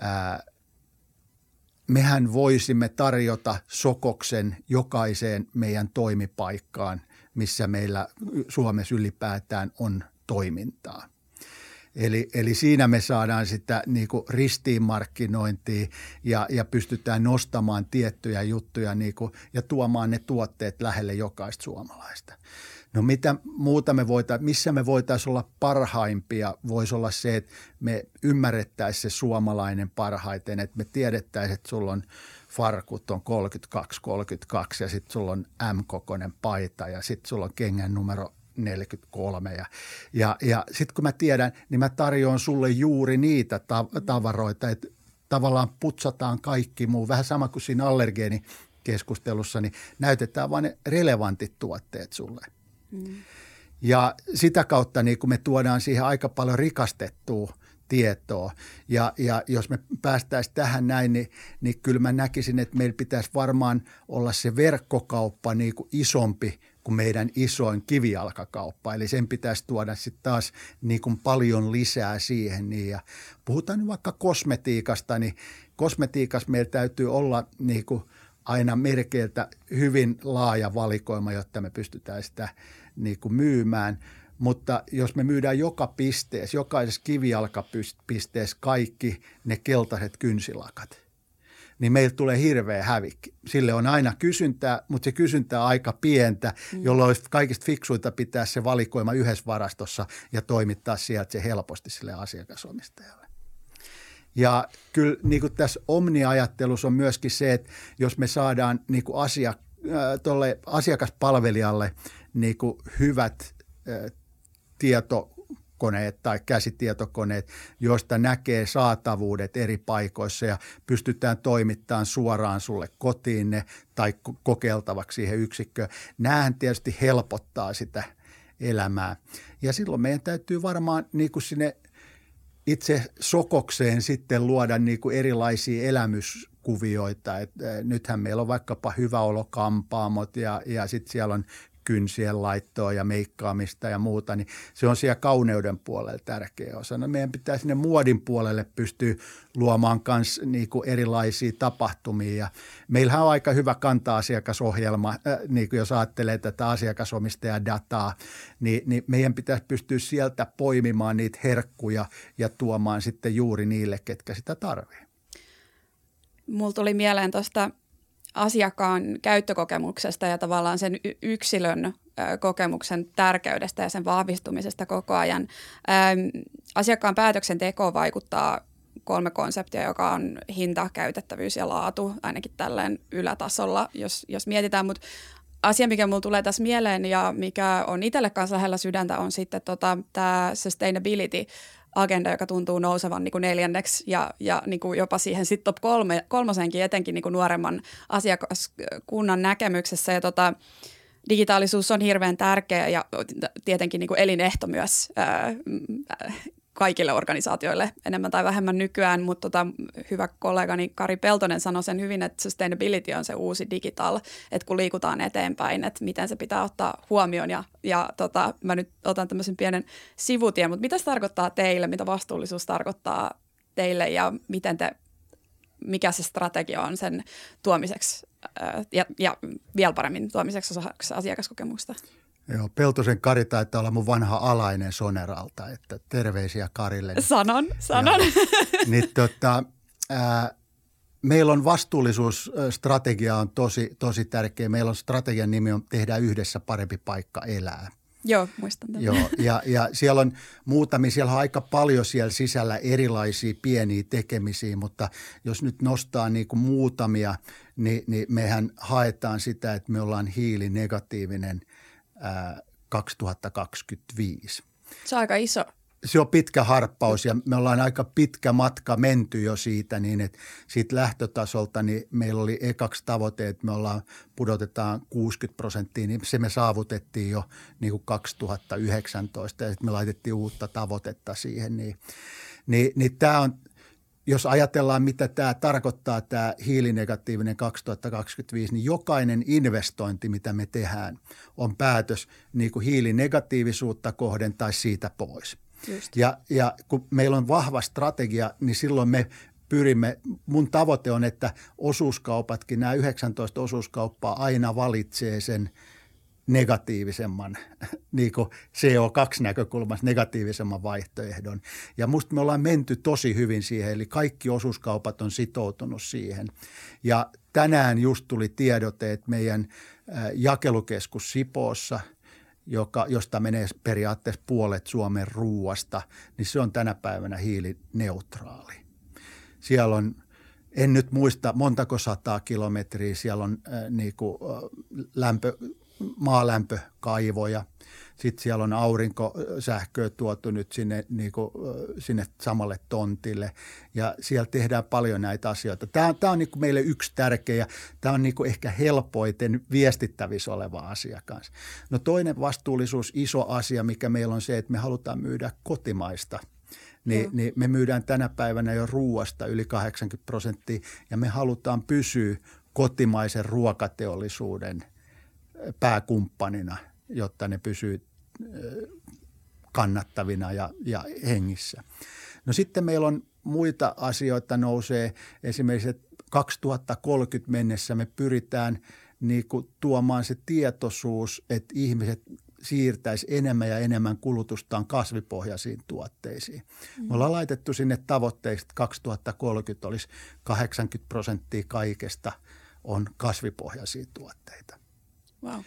ää, mehän voisimme tarjota Sokoksen jokaiseen meidän toimipaikkaan, missä meillä Suomessa ylipäätään on toimintaa. Eli, eli siinä me saadaan sitä niin kuin ristiinmarkkinointia ja, ja pystytään nostamaan tiettyjä juttuja niin kuin, ja tuomaan ne tuotteet lähelle jokaista suomalaista. No mitä muuta me voitaisiin, missä me voitaisiin olla parhaimpia, voisi olla se, että me ymmärrettäisiin se suomalainen parhaiten, että me tiedettäisiin, että sulla on farkut on 32-32 ja sitten sulla on M-kokoinen paita ja sitten sulla on kengän numero 43 ja, ja, ja sitten kun mä tiedän, niin mä tarjoan sulle juuri niitä tavaroita, että tavallaan putsataan kaikki muu, vähän sama kuin siinä allergeenikeskustelussa, niin näytetään vain ne relevantit tuotteet sulle – Mm. Ja sitä kautta niin kun me tuodaan siihen aika paljon rikastettua tietoa. Ja, ja jos me päästäisiin tähän näin, niin, niin kyllä mä näkisin, että meillä pitäisi varmaan olla se verkkokauppa niin kuin isompi kuin meidän isoin kivijalkakauppa. Eli sen pitäisi tuoda sitten taas niin kuin paljon lisää siihen. Niin ja puhutaan nyt vaikka kosmetiikasta, niin kosmetiikassa meillä täytyy olla niin kuin aina merkeiltä hyvin laaja valikoima, jotta me pystytään sitä – niin kuin myymään. Mutta jos me myydään joka pisteessä, jokaisessa kivijalkapisteessä kaikki ne keltaiset kynsilakat, niin meillä tulee hirveä hävikki. Sille on aina kysyntää, mutta se kysyntää aika pientä, mm. jolloin olisi kaikista fiksuita pitää se valikoima yhdessä varastossa ja toimittaa sieltä se helposti sille asiakasomistajalle. Ja kyllä niin kuin tässä Omni-ajattelussa on myöskin se, että jos me saadaan niin kuin asia, äh, asiakaspalvelijalle – niin kuin hyvät tietokoneet tai käsitietokoneet, joista näkee saatavuudet eri paikoissa ja pystytään toimittamaan suoraan sulle kotiin ne tai kokeiltavaksi siihen yksikköön. Nämähän tietysti helpottaa sitä elämää. Ja silloin meidän täytyy varmaan niin kuin sinne itse sokokseen sitten luoda niin kuin erilaisia elämyskuvioita. Et, nythän meillä on vaikkapa hyvä olo kampaamot ja, ja sitten siellä on kynsien laittoa ja meikkaamista ja muuta, niin se on siellä kauneuden puolella tärkeä osa. No meidän pitää sinne muodin puolelle pystyä luomaan myös niin erilaisia tapahtumia. Ja meillähän on aika hyvä kanta-asiakasohjelma, äh, niin kuin jos ajattelee tätä asiakasomistajadataa, niin, niin meidän pitäisi pystyä sieltä poimimaan niitä herkkuja ja tuomaan sitten juuri niille, ketkä sitä tarvitsevat. Mulla tuli mieleen tuosta asiakkaan käyttökokemuksesta ja tavallaan sen yksilön kokemuksen tärkeydestä ja sen vahvistumisesta koko ajan. Asiakkaan päätöksentekoon vaikuttaa kolme konseptia, joka on hinta, käytettävyys ja laatu, ainakin tälleen ylätasolla, jos, jos mietitään. Mutta asia, mikä mulle tulee tässä mieleen ja mikä on itselle kanssa lähellä sydäntä, on sitten tota, tämä sustainability agenda, joka tuntuu nousevan niin kuin neljänneksi ja, ja niin kuin jopa siihen sitten top kolme, kolmosenkin etenkin niin kuin nuoremman asiakaskunnan näkemyksessä. Ja tota, digitaalisuus on hirveän tärkeä ja tietenkin niin kuin elinehto myös ää, kaikille organisaatioille enemmän tai vähemmän nykyään, mutta tota, hyvä kollegani Kari Peltonen sanoi sen hyvin, että sustainability on se uusi digital, että kun liikutaan eteenpäin, että miten se pitää ottaa huomioon. Ja, ja tota, mä nyt otan tämmöisen pienen sivutien, mutta mitä se tarkoittaa teille, mitä vastuullisuus tarkoittaa teille? Ja miten te, mikä se strategia on sen tuomiseksi ja, ja vielä paremmin tuomiseksi osaksi asiakaskokemusta? Joo, Peltosen Kari taitaa olla mun vanha alainen Soneralta, että terveisiä Karille. Sanon, sanon. Ja, niin, tota, ää, meillä on vastuullisuusstrategia on tosi, tosi tärkeä. Meillä on strategian nimi on Tehdä yhdessä parempi paikka elää. Joo, muistan tämän. Joo, ja, ja siellä on muutamia, siellä on aika paljon siellä sisällä erilaisia pieniä tekemisiä, mutta jos nyt nostaa niin kuin muutamia, niin, niin mehän haetaan sitä, että me ollaan hiilinegatiivinen – 2025. Se on aika iso. Se on pitkä harppaus ja me ollaan aika pitkä matka menty jo siitä niin, että siitä lähtötasolta niin meillä oli ekaksi tavoite, että me ollaan pudotetaan 60 prosenttia, niin se me saavutettiin jo niin kuin 2019 ja sitten me laitettiin uutta tavoitetta siihen. Niin, niin, niin tämä on – jos ajatellaan, mitä tämä tarkoittaa, tämä hiilinegatiivinen 2025, niin jokainen investointi, mitä me tehdään, on päätös niin kuin hiilinegatiivisuutta kohden tai siitä pois. Just. Ja, ja kun meillä on vahva strategia, niin silloin me pyrimme, mun tavoite on, että osuuskaupatkin, nämä 19 osuuskauppaa aina valitsee sen negatiivisemman, niin kuin CO2-näkökulmasta negatiivisemman vaihtoehdon. Ja musta me ollaan menty tosi hyvin siihen, eli kaikki osuuskaupat on sitoutunut siihen. Ja tänään just tuli tiedote, että meidän jakelukeskus Sipoossa, joka, josta menee periaatteessa puolet Suomen ruuasta, niin se on tänä päivänä hiilineutraali. Siellä on en nyt muista montako sataa kilometriä, siellä on äh, niin kuin, äh, lämpö, maalämpökaivoja. Sitten siellä on aurinkosähköä tuotu nyt sinne, niin kuin, sinne samalle tontille ja siellä tehdään paljon näitä asioita. Tämä, tämä on niin kuin meille yksi tärkeä, tämä on niin kuin ehkä helpoiten viestittävissä oleva asia kanssa. No toinen vastuullisuus, iso asia, mikä meillä on se, että me halutaan myydä kotimaista niin, niin me myydään tänä päivänä jo ruuasta yli 80 prosenttia ja me halutaan pysyä kotimaisen ruokateollisuuden pääkumppanina, jotta ne pysyy kannattavina ja, ja hengissä. No sitten meillä on muita asioita nousee. Esimerkiksi, että 2030 mennessä me pyritään niin kuin tuomaan se tietoisuus, että ihmiset siirtäisi enemmän ja enemmän kulutustaan kasvipohjaisiin tuotteisiin. Mm. Me ollaan laitettu sinne tavoitteeksi, että 2030 olisi 80 prosenttia kaikesta on kasvipohjaisia tuotteita. Wow.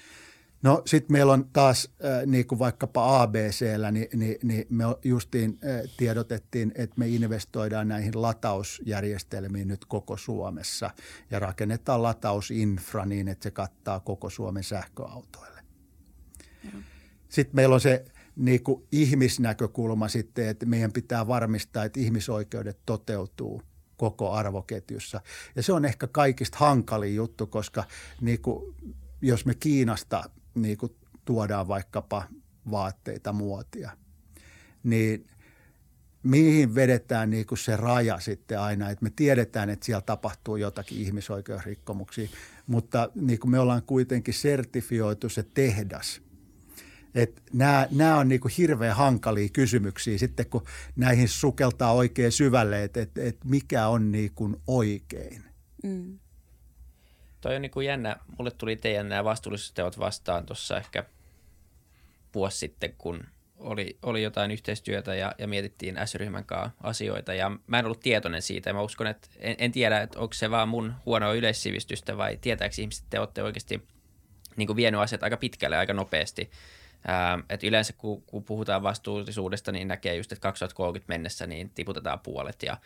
No sitten meillä on taas äh, niin kuin vaikkapa ABCllä, niin, niin, niin me justiin äh, tiedotettiin, että me investoidaan näihin latausjärjestelmiin nyt koko Suomessa ja rakennetaan latausinfra niin, että se kattaa koko Suomen sähköautoille. Mm. Sitten meillä on se niin kuin ihmisnäkökulma sitten, että meidän pitää varmistaa, että ihmisoikeudet toteutuu koko arvoketjussa. Ja se on ehkä kaikista hankalin juttu, koska niin kuin jos me Kiinasta niin kuin tuodaan vaikkapa vaatteita, muotia, niin mihin vedetään niin kuin se raja sitten aina, että me tiedetään, että siellä tapahtuu jotakin ihmisoikeusrikkomuksia, mutta niin kuin me ollaan kuitenkin sertifioitu se tehdas. Että nämä, nämä on niin kuin hirveän hankalia kysymyksiä sitten, kun näihin sukeltaa oikein syvälle, että, että, että mikä on niin kuin oikein. Mm. Toi on niin kuin jännä. Mulle tuli teidän nämä vastuullisuusteot vastaan tuossa ehkä vuosi sitten, kun oli, oli jotain yhteistyötä ja, ja mietittiin S-ryhmän kanssa asioita. Ja mä en ollut tietoinen siitä. Ja mä uskon, että en, en tiedä, että onko se vaan mun huonoa yleissivistystä vai tietääkö ihmiset, että te olette oikeasti niin kuin vienyt asiat aika pitkälle aika nopeasti. Ähm, et yleensä kun, kun puhutaan vastuullisuudesta, niin näkee just, että 2030 mennessä niin tiputetaan puolet ja,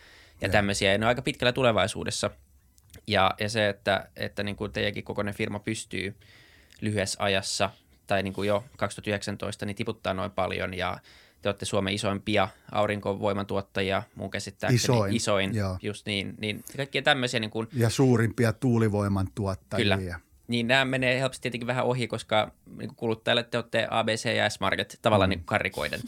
ja tämmöisiä. Ja ne on aika pitkällä tulevaisuudessa – ja, ja se, että, että niin kuin teidänkin kokoinen firma pystyy lyhyessä ajassa tai niin kuin jo 2019 niin tiputtaa noin paljon ja te olette Suomen isoimpia aurinkovoimantuottajia, mun käsittääkseni isoin, isoin just niin, niin kaikkia tämmöisiä. Niin kuin, ja suurimpia tuulivoiman tuottajia. Kyllä, niin nämä menee helposti tietenkin vähän ohi, koska niin kuluttajille te olette ABC ja S-Market tavallaan mm. niin karikoiden.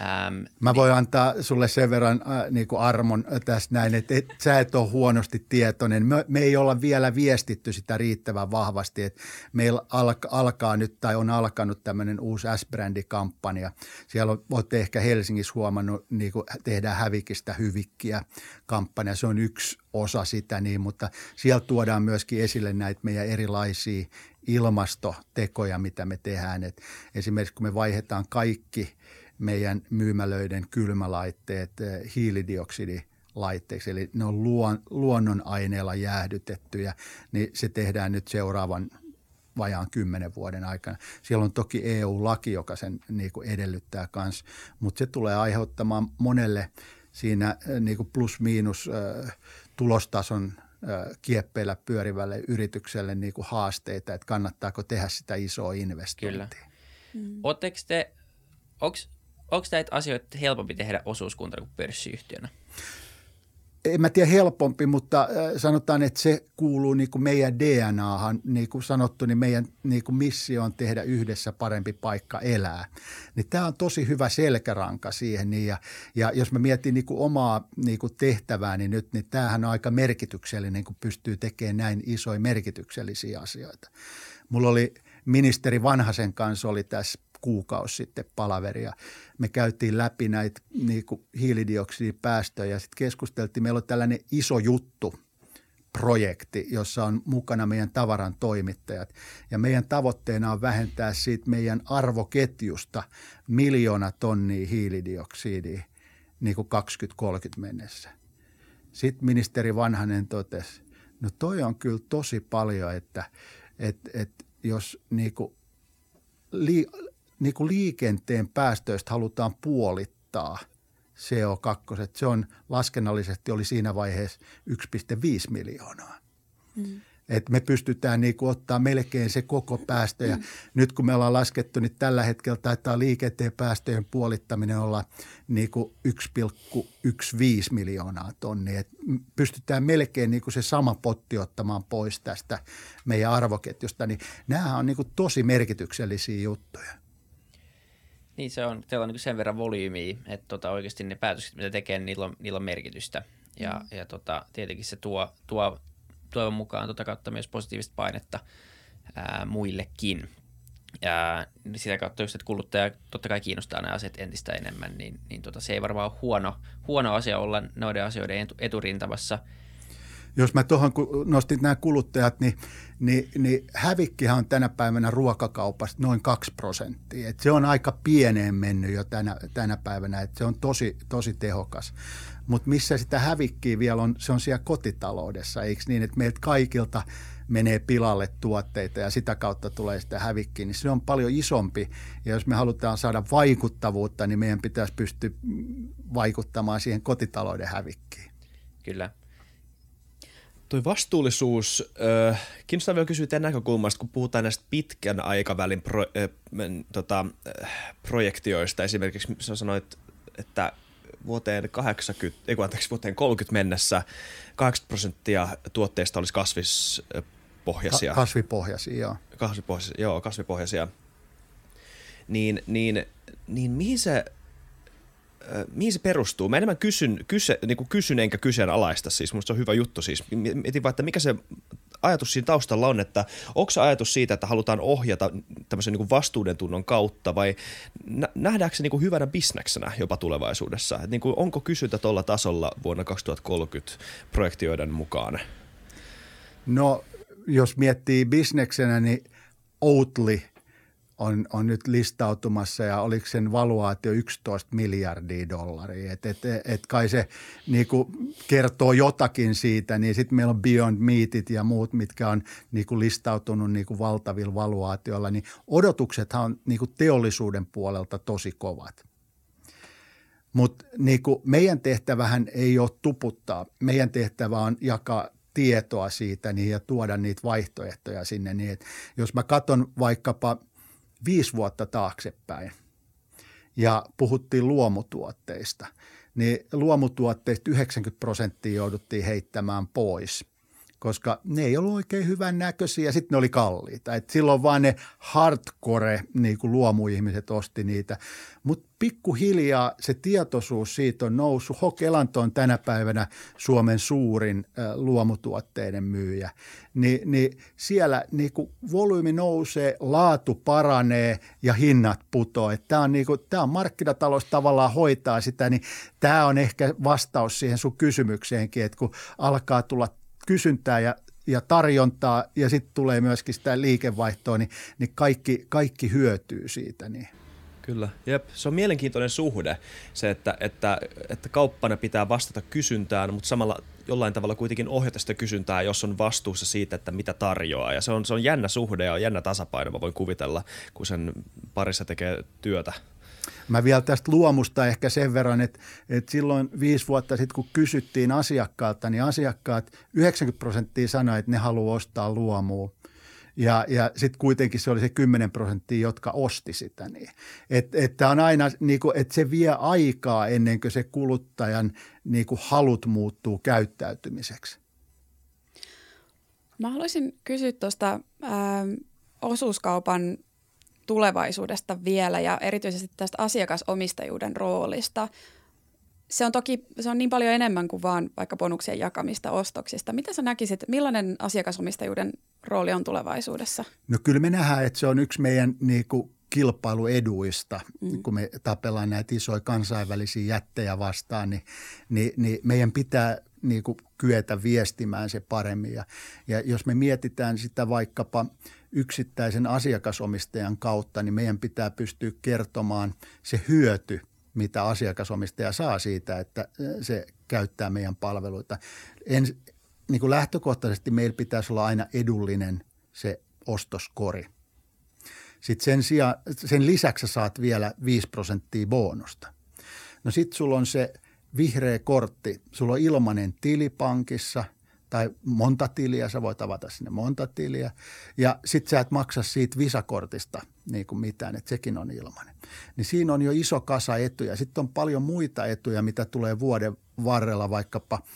Ähm, Mä voin niin. antaa sulle sen verran äh, niin kuin armon tästä näin, että et, sä et ole huonosti tietoinen. Me, me ei olla vielä viestitty sitä riittävän vahvasti, että meillä alka, alkaa nyt tai on alkanut tämmöinen uusi S-brändikampanja. Siellä on, olette ehkä Helsingissä huomannut, niin kuin tehdään hävikistä hyvikkiä kampanja. Se on yksi osa sitä, niin, mutta sieltä tuodaan myöskin esille näitä meidän erilaisia ilmastotekoja, mitä me tehdään. Et esimerkiksi kun me vaihdetaan kaikki – meidän myymälöiden kylmälaitteet eh, hiilidioksidilaitteiksi, eli ne on luon, luonnonaineella jäähdytettyjä, niin se tehdään nyt seuraavan vajaan kymmenen vuoden aikana. Siellä on toki EU-laki, joka sen niin kuin edellyttää myös, mutta se tulee aiheuttamaan monelle siinä eh, niin kuin plus-miinus äh, tulostason kieppeillä pyörivälle yritykselle niin kuin haasteita, että kannattaako tehdä sitä isoa investointia. Kyllä. Mm. Te, onko onko näitä asioita helpompi tehdä osuuskunta kuin pörssiyhtiönä? En mä tiedä helpompi, mutta äh, sanotaan, että se kuuluu niin kuin meidän DNAhan. Niin kuin sanottu, niin meidän niin kuin missio on tehdä yhdessä parempi paikka elää. Niin tämä on tosi hyvä selkäranka siihen. Niin ja, ja jos mä mietin niin kuin omaa niin kuin tehtävää, niin nyt niin tämähän on aika merkityksellinen, kun pystyy tekemään näin isoja merkityksellisiä asioita. Mulla oli ministeri Vanhasen kanssa oli tässä kuukausi sitten palaveria. Me käytiin läpi näitä niin kuin hiilidioksidipäästöjä ja sitten keskusteltiin. Meillä on tällainen iso juttu projekti, jossa on mukana meidän tavaran toimittajat. Ja meidän tavoitteena on vähentää siitä meidän arvoketjusta miljoona tonnia hiilidioksidia niin kuin 2030 mennessä. Sitten ministeri Vanhanen totesi, no toi on kyllä tosi paljon, että, että, että jos niin kuin, li, niin kuin liikenteen päästöistä halutaan puolittaa CO2, se on laskennallisesti oli siinä vaiheessa 1,5 miljoonaa. Mm. Että me pystytään niin kuin ottaa melkein se koko päästö. Ja mm. nyt kun me ollaan laskettu, niin tällä hetkellä taitaa liikenteen päästöjen puolittaminen olla niin kuin 1,15 miljoonaa tonnia. Et pystytään melkein niin kuin se sama potti ottamaan pois tästä meidän arvoketjusta. Niin nämä on niin kuin tosi merkityksellisiä juttuja. Niin se on, teillä on niin sen verran volyymiä, että tota, oikeasti ne päätökset, mitä tekee, niin niillä on, niillä on merkitystä. Ja, mm. ja tota, tietenkin se tuo, tuo toivon mukaan tota kautta myös positiivista painetta ää, muillekin. Ja sitä kautta just, että kuluttaja totta kai kiinnostaa nämä asiat entistä enemmän, niin, niin tota, se ei varmaan ole huono, huono asia olla noiden asioiden eturintamassa – jos mä tuohon nostin nämä kuluttajat, niin, niin, niin hävikkihän on tänä päivänä ruokakaupasta noin 2 prosenttia. Et se on aika pieneen mennyt jo tänä, tänä päivänä, että se on tosi, tosi tehokas. Mutta missä sitä hävikkiä vielä on, se on siellä kotitaloudessa, eikö niin, että meiltä kaikilta menee pilalle tuotteita ja sitä kautta tulee sitä hävikkiä, niin se on paljon isompi. Ja jos me halutaan saada vaikuttavuutta, niin meidän pitäisi pystyä vaikuttamaan siihen kotitalouden hävikkiin. Kyllä. Tuo vastuullisuus, äh, kiinnostaa vielä kysyä teidän näkökulmasta, kun puhutaan näistä pitkän aikavälin pro, äh, tota, äh, projektioista. Esimerkiksi sä sanoit, että vuoteen 80, ei anteeksi, vuoteen 30 mennessä 80 prosenttia tuotteista olisi kasvispohjaisia. Ka- kasvipohjaisia, joo. Kasvipohjaisia, joo, kasvipohjaisia. Niin, niin, niin mihin se mihin se perustuu? Mä enemmän kysyn, kyse, niin kuin kysyn enkä kyseenalaista, siis musta se on hyvä juttu siis. Mietin vaan, että mikä se ajatus siinä taustalla on, että onko se ajatus siitä, että halutaan ohjata tämmöisen niin kuin vastuuden tunnon kautta vai nähdäänkö se niin kuin hyvänä bisneksenä jopa tulevaisuudessa? Et niin kuin, onko kysyntä tuolla tasolla vuonna 2030 projektioiden mukaan? No jos miettii bisneksenä, niin Outli – on, on nyt listautumassa ja oliko sen valuaatio 11 miljardia dollaria. Et, et, et kai se niinku kertoo jotakin siitä, niin sitten meillä on Beyond Meatit ja muut, mitkä on niinku listautunut niinku valtavilla valuaatioilla, niin odotuksethan on niinku teollisuuden puolelta tosi kovat. Mutta niinku meidän tehtävähän ei ole tuputtaa. Meidän tehtävä on jakaa tietoa siitä niin, ja tuoda niitä vaihtoehtoja sinne. Niin, että jos mä katson vaikkapa – viisi vuotta taaksepäin. Ja puhuttiin luomutuotteista, niin luomutuotteista 90 prosenttia jouduttiin heittämään pois – koska ne ei ollut oikein hyvän näköisiä ja sitten ne oli kalliita. Et silloin vaan ne hardcore niin kuin luomuihmiset osti niitä. Mutta pikkuhiljaa se tietoisuus siitä on noussut. Hokelanto on tänä päivänä Suomen suurin luomutuotteiden myyjä. Ni, niin siellä niin kuin volyymi nousee, laatu paranee ja hinnat putoaa. Tämä on, niin on markkinatalous tavallaan hoitaa sitä, niin tämä on ehkä vastaus siihen sun kysymykseenkin, että kun alkaa tulla – kysyntää ja, ja tarjontaa ja sitten tulee myöskin sitä liikevaihtoa, niin, niin kaikki, kaikki hyötyy siitä. Niin. Kyllä, jep. Se on mielenkiintoinen suhde, se, että, että, että kauppana pitää vastata kysyntään, mutta samalla jollain tavalla kuitenkin ohjata sitä kysyntää, jos on vastuussa siitä, että mitä tarjoaa. Ja se on, se on jännä suhde ja jännä tasapaino, mä voin kuvitella, kun sen parissa tekee työtä. Mä vielä tästä luomusta ehkä sen verran, että, että silloin viisi vuotta sitten, kun kysyttiin asiakkaalta, niin asiakkaat 90 prosenttia sanoi, että ne haluaa ostaa luomua. Ja, ja sitten kuitenkin se oli se 10 prosenttia, jotka osti sitä. Niin. Että et on aina, niin kuin, että se vie aikaa ennen kuin se kuluttajan niin kuin halut muuttuu käyttäytymiseksi. Mä haluaisin kysyä tuosta osuuskaupan tulevaisuudesta vielä ja erityisesti tästä asiakasomistajuuden roolista. Se on toki se on niin paljon enemmän kuin vaan vaikka bonuksien jakamista ostoksista. Mitä sä näkisit, millainen asiakasomistajuuden rooli on tulevaisuudessa? No kyllä me nähdään, että se on yksi meidän niin kuin kilpailueduista, mm. kun me tapellaan näitä isoja kansainvälisiä jättejä vastaan, niin, niin, niin meidän pitää niin kuin kyetä viestimään se paremmin. Ja, ja jos me mietitään sitä vaikkapa yksittäisen asiakasomistajan kautta, niin meidän pitää pystyä kertomaan se hyöty, mitä asiakasomistaja saa siitä, että se käyttää meidän palveluita. En, niin kuin lähtökohtaisesti meillä pitäisi olla aina edullinen se ostoskori. Sitten sen, sijaan, sen lisäksi saat vielä 5 prosenttia bonusta. No sitten sulla on se vihreä kortti, sulla on ilmainen tili pankissa tai monta tiliä, sä voit avata sinne monta tiliä. Ja sitten sä et maksa siitä visakortista niin kuin mitään, että sekin on ilmainen. Niin siinä on jo iso kasa etuja. Sitten on paljon muita etuja, mitä tulee vuoden varrella, vaikkapa –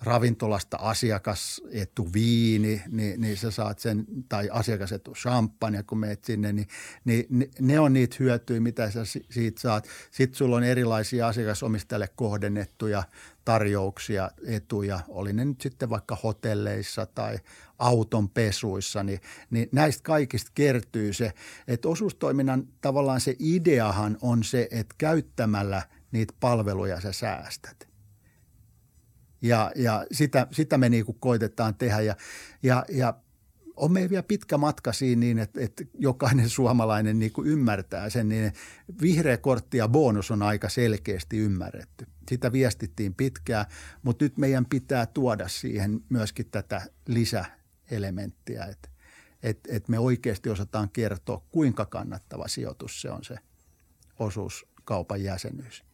ravintolasta asiakasetu viini, niin, niin sä saat sen, tai asiakasetu champagne, kun meet sinne, niin, niin ne on niitä hyötyjä, mitä sä siitä saat. Sitten sulla on erilaisia asiakasomistajalle kohdennettuja tarjouksia, etuja, oli ne nyt sitten vaikka hotelleissa tai auton pesuissa, niin, niin näistä kaikista kertyy se, että osuustoiminnan tavallaan se ideahan on se, että käyttämällä niitä palveluja sä säästät. Ja, ja sitä, sitä me niin koitetaan tehdä ja, ja, ja on meillä vielä pitkä matka siinä niin, että, että jokainen suomalainen niin kuin ymmärtää sen, niin vihreä kortti ja bonus on aika selkeästi ymmärretty. Sitä viestittiin pitkään, mutta nyt meidän pitää tuoda siihen myöskin tätä lisäelementtiä, että, että, että me oikeasti osataan kertoa, kuinka kannattava sijoitus se on se osuuskaupan jäsenyys.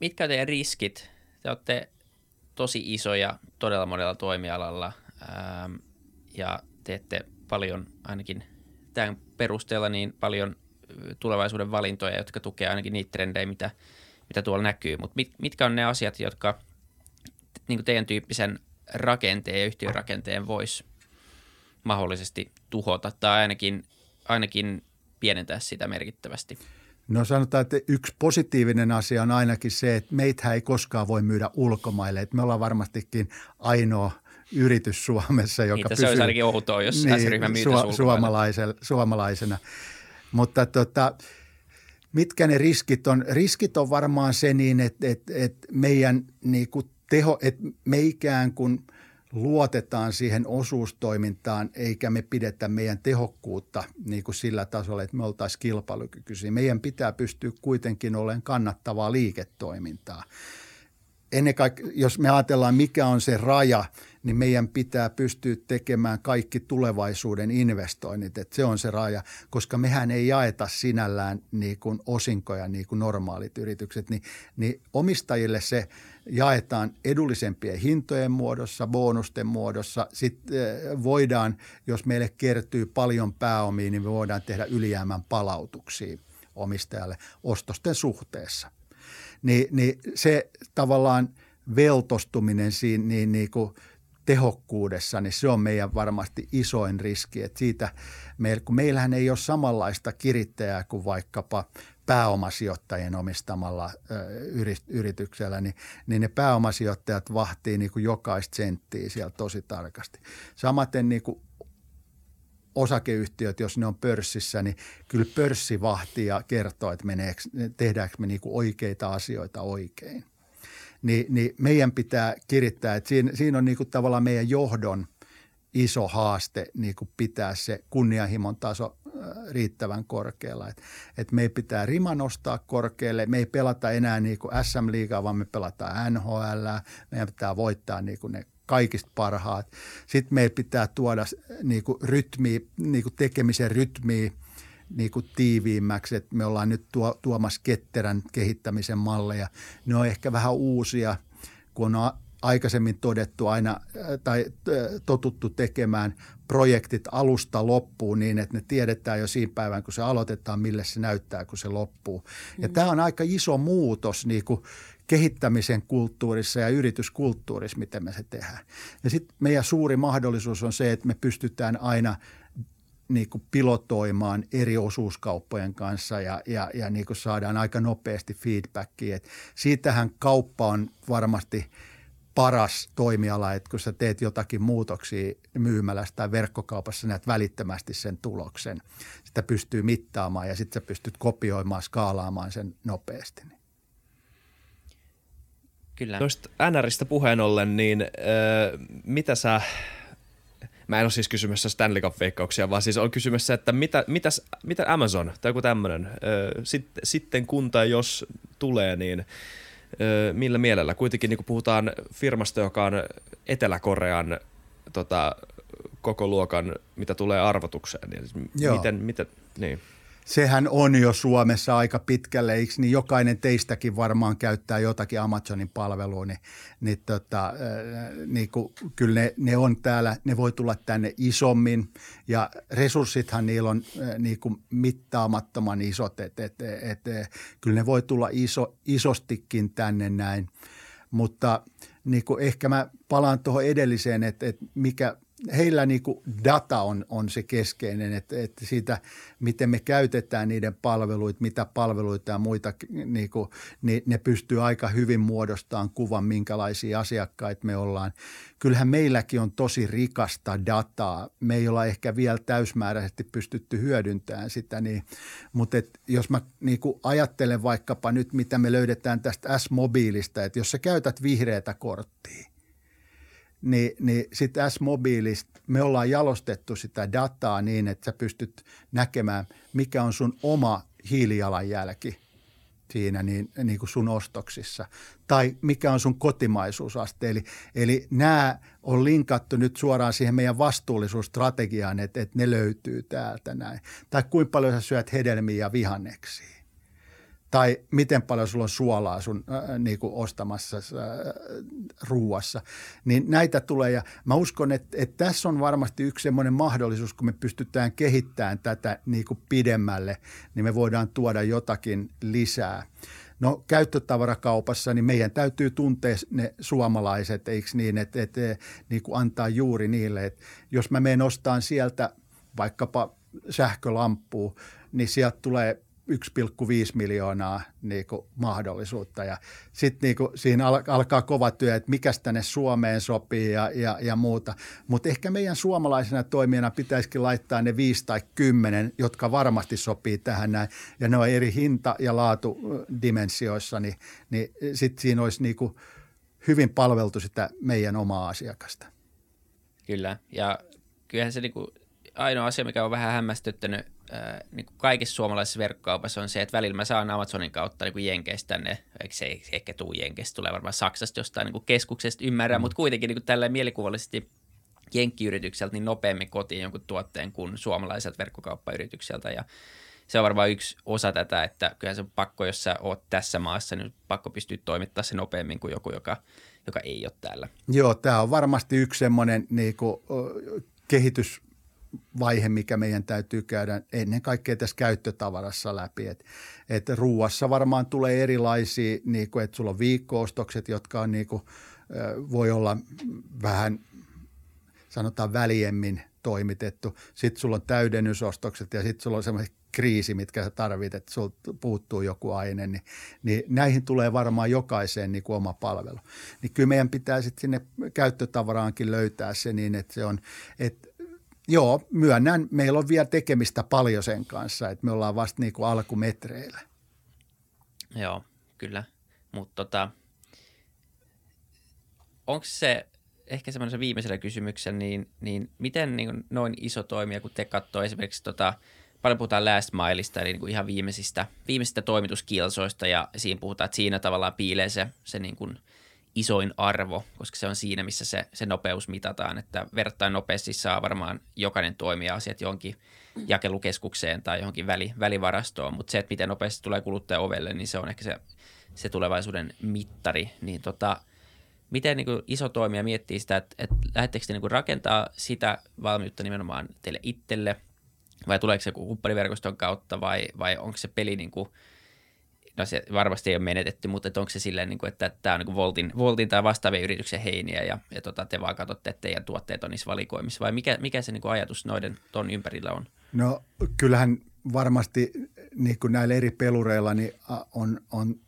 Mitkä teidän riskit te olette tosi isoja todella monella toimialalla ää, ja teette paljon ainakin tämän perusteella niin paljon tulevaisuuden valintoja, jotka tukevat ainakin niitä trendejä, mitä, mitä tuolla näkyy. Mutta mit, mitkä on ne asiat, jotka niin teidän tyyppisen rakenteen ja yhtiön rakenteen voisi mahdollisesti tuhota tai ainakin, ainakin pienentää sitä merkittävästi? No sanotaan, että yksi positiivinen asia on ainakin se, että meitä ei koskaan voi myydä ulkomaille. Että me ollaan varmastikin ainoa yritys Suomessa, joka Niitä pysyy... se olisi ainakin outoa, jos niin, S-ryhmä su- suomalaisena. Mutta tota, mitkä ne riskit on? Riskit on varmaan se niin, että, että, että meidän niin kuin teho, että me ikään kuin – luotetaan siihen osuustoimintaan, eikä me pidetä meidän tehokkuutta niin kuin sillä tasolla, että me oltaisiin kilpailukykyisiä. Meidän pitää pystyä kuitenkin olemaan kannattavaa liiketoimintaa. Ennen kaikkea, jos me ajatellaan, mikä on se raja, niin meidän pitää pystyä tekemään kaikki tulevaisuuden investoinnit, että se on se raja, koska mehän ei jaeta sinällään niin kuin osinkoja niin kuin normaalit yritykset, niin, niin omistajille se – jaetaan edullisempien hintojen muodossa, bonusten muodossa. Sitten eh, voidaan, jos meille kertyy paljon pääomia, niin me voidaan tehdä ylijäämän palautuksia omistajalle ostosten suhteessa. Ni, niin se tavallaan veltostuminen siinä niin, niin kuin tehokkuudessa, niin se on meidän varmasti isoin riski. Että siitä, kun meillähän ei ole samanlaista kirittäjää kuin vaikkapa pääomasijoittajien omistamalla yrityksellä, niin, niin ne pääomasijoittajat vahtii niin kuin jokaista senttiä siellä tosi tarkasti. Samaten niin kuin osakeyhtiöt, jos ne on pörssissä, niin kyllä pörssi vahtii ja kertoo, että meneekö, tehdäänkö me niin kuin oikeita asioita oikein. Ni, niin meidän pitää kirittää, että siinä, siinä on niin kuin tavallaan meidän johdon iso haaste niin kuin pitää se kunnianhimon taso riittävän korkealla. Et, et me ei pitää rima nostaa korkealle, me ei pelata enää niin kuin SM-liigaa, vaan me pelataan NHL, meidän pitää voittaa niin kuin ne kaikista parhaat. Sitten meidän pitää tuoda niin kuin rytmiä, niin kuin tekemisen rytmiä niin kuin tiiviimmäksi, että me ollaan nyt tuo, tuomassa ketterän kehittämisen malleja. Ne on ehkä vähän uusia, kun on aikaisemmin todettu aina äh, tai äh, totuttu tekemään projektit alusta loppuun niin, että ne tiedetään jo siinä päivän, kun se aloitetaan, mille se näyttää, kun se loppuu. Ja mm. tämä on aika iso muutos niin kuin kehittämisen kulttuurissa ja yrityskulttuurissa, miten me se tehdään. Ja sitten meidän suuri mahdollisuus on se, että me pystytään aina niin kuin pilotoimaan eri osuuskauppojen kanssa ja, ja, ja niin kuin saadaan aika nopeasti feedbackia. Et siitähän kauppa on varmasti – paras toimiala, että kun sä teet jotakin muutoksia myymälässä tai verkkokaupassa, näet välittömästi sen tuloksen. Sitä pystyy mittaamaan ja sitten sä pystyt kopioimaan, skaalaamaan sen nopeasti. Kyllä. Noista NRistä puheen ollen, niin öö, mitä sä, mä en ole siis kysymässä Stanley Cup-veikkauksia, vaan siis on kysymässä, että mitä, mitäs, mitä Amazon tai joku tämmöinen, öö, sit, sitten kun tai jos tulee, niin millä mielellä? Kuitenkin niin puhutaan firmasta, joka on Etelä-Korean tota, koko luokan, mitä tulee arvotukseen. Niin Joo. Miten, miten, niin sehän on jo Suomessa aika pitkälle, eikö niin? Jokainen teistäkin varmaan käyttää jotakin Amazonin palvelua, niin, niin, tota, niin kuin, kyllä ne, ne on täällä, ne voi tulla tänne isommin. Ja resurssithan niillä on niin kuin mittaamattoman isot, että et, et, et, kyllä ne voi tulla iso, isostikin tänne näin, mutta niin kuin ehkä mä palaan tuohon edelliseen, että, että mikä heillä niin kuin data on, on se keskeinen, että, että siitä, miten me käytetään niiden palveluita, mitä palveluita ja muita, niin, kuin, niin ne pystyy aika hyvin muodostamaan kuvan, minkälaisia asiakkaita me ollaan. Kyllähän meilläkin on tosi rikasta dataa. Me ei olla ehkä vielä täysmääräisesti pystytty hyödyntämään sitä, niin, mutta et jos mä niin kuin ajattelen vaikkapa nyt, mitä me löydetään tästä S-mobiilista, että jos sä käytät vihreätä korttia, niin, niin sitten S-mobiilista me ollaan jalostettu sitä dataa niin, että sä pystyt näkemään, mikä on sun oma hiilijalanjälki siinä niin, niin kuin sun ostoksissa. Tai mikä on sun kotimaisuusaste. Eli, eli nämä on linkattu nyt suoraan siihen meidän vastuullisuusstrategiaan, että, että ne löytyy täältä näin. Tai kuinka paljon sä syöt hedelmiä ja vihanneksia tai miten paljon sulla on suolaa sun äh, niin kuin ostamassa äh, ruuassa, niin näitä tulee ja mä uskon, että, että tässä on varmasti yksi semmoinen mahdollisuus, kun me pystytään kehittämään tätä niin kuin pidemmälle, niin me voidaan tuoda jotakin lisää. No käyttötavarakaupassa, niin meidän täytyy tuntea ne suomalaiset, eikö niin, että, että niin kuin antaa juuri niille, että jos mä menen ostaan sieltä vaikkapa sähkölamppua, niin sieltä tulee 1,5 miljoonaa niin kuin, mahdollisuutta. Ja sitten niin siinä alkaa kova työ, että mikä tänne Suomeen sopii ja, ja, ja muuta. Mutta ehkä meidän suomalaisena toimijana pitäisikin laittaa ne viisi tai kymmenen, jotka varmasti sopii tähän näin. Ja ne on eri hinta- ja laatudimensioissa, niin, niin sitten siinä olisi niin kuin hyvin palveltu sitä meidän omaa asiakasta. Kyllä, ja kyllähän se niin kuin ainoa asia, mikä on vähän hämmästyttänyt äh, niin kuin kaikissa suomalaisissa verkkokaupassa on se, että välillä mä saan Amazonin kautta niin kuin Jenkeistä tänne, eikö se ei ehkä tuu Jenkeistä, tulee varmaan Saksasta jostain niin kuin keskuksesta, ymmärrän, mm. mutta kuitenkin niin kuin tällä mielikuvallisesti jenkkiyritykseltä niin nopeammin kotiin jonkun tuotteen kuin suomalaiselta verkkokauppayritykseltä ja se on varmaan yksi osa tätä, että kyllä se on pakko, jos sä oot tässä maassa, niin pakko pystyä toimittaa se nopeammin kuin joku, joka, joka ei ole täällä. Joo, tämä on varmasti yksi semmoinen niin kuin, kehitys vaihe, mikä meidän täytyy käydä ennen kaikkea tässä käyttötavarassa läpi. Et, et ruuassa varmaan tulee erilaisia, niin kuin, että sulla on viikkoostokset, jotka on, niin kuin, voi olla vähän sanotaan väliemmin toimitettu. Sitten sulla on täydennysostokset ja sitten sulla on semmoiset kriisi, mitkä sä tarvit, että sulta puuttuu joku aine, niin, niin näihin tulee varmaan jokaiseen niin kuin oma palvelu. Niin kyllä meidän pitää sitten sinne käyttötavaraankin löytää se niin, että se on, että Joo, myönnän. Meillä on vielä tekemistä paljon sen kanssa, että me ollaan vasta niin kuin alkumetreillä. Joo, kyllä. Mutta tota, onko se ehkä semmoisen viimeisellä kysymyksen, niin, niin miten niin kuin noin iso toimija, kun te katsoo esimerkiksi tota, paljon puhutaan last mileista, eli niin kuin ihan viimeisistä, viimeisistä toimituskilsoista, ja siinä puhutaan, että siinä tavallaan piilee se, se niin kuin – isoin arvo, koska se on siinä, missä se, se nopeus mitataan, että verrattain nopeasti saa varmaan jokainen toimija asiat johonkin jakelukeskukseen tai johonkin väli, välivarastoon, mutta se, että miten nopeasti tulee kuluttaja ovelle, niin se on ehkä se, se tulevaisuuden mittari. Niin tota, miten niin kuin iso toimija miettii sitä, että, että lähdettekö te niin kuin rakentaa sitä valmiutta nimenomaan teille itselle, vai tuleeko se kumppaniverkoston kautta, vai, vai onko se peli niin kuin – no se varmasti ei ole menetetty, mutta onko se silleen, niin kuin, että tämä on niin kuin Voltin, Voltin tai vastaavien yrityksen heiniä ja, ja tota, te vaan katsotte, että teidän tuotteet on niissä valikoimissa vai mikä, mikä se niin kuin ajatus noiden ton ympärillä on? No kyllähän varmasti niin kuin näillä eri pelureilla niin on, on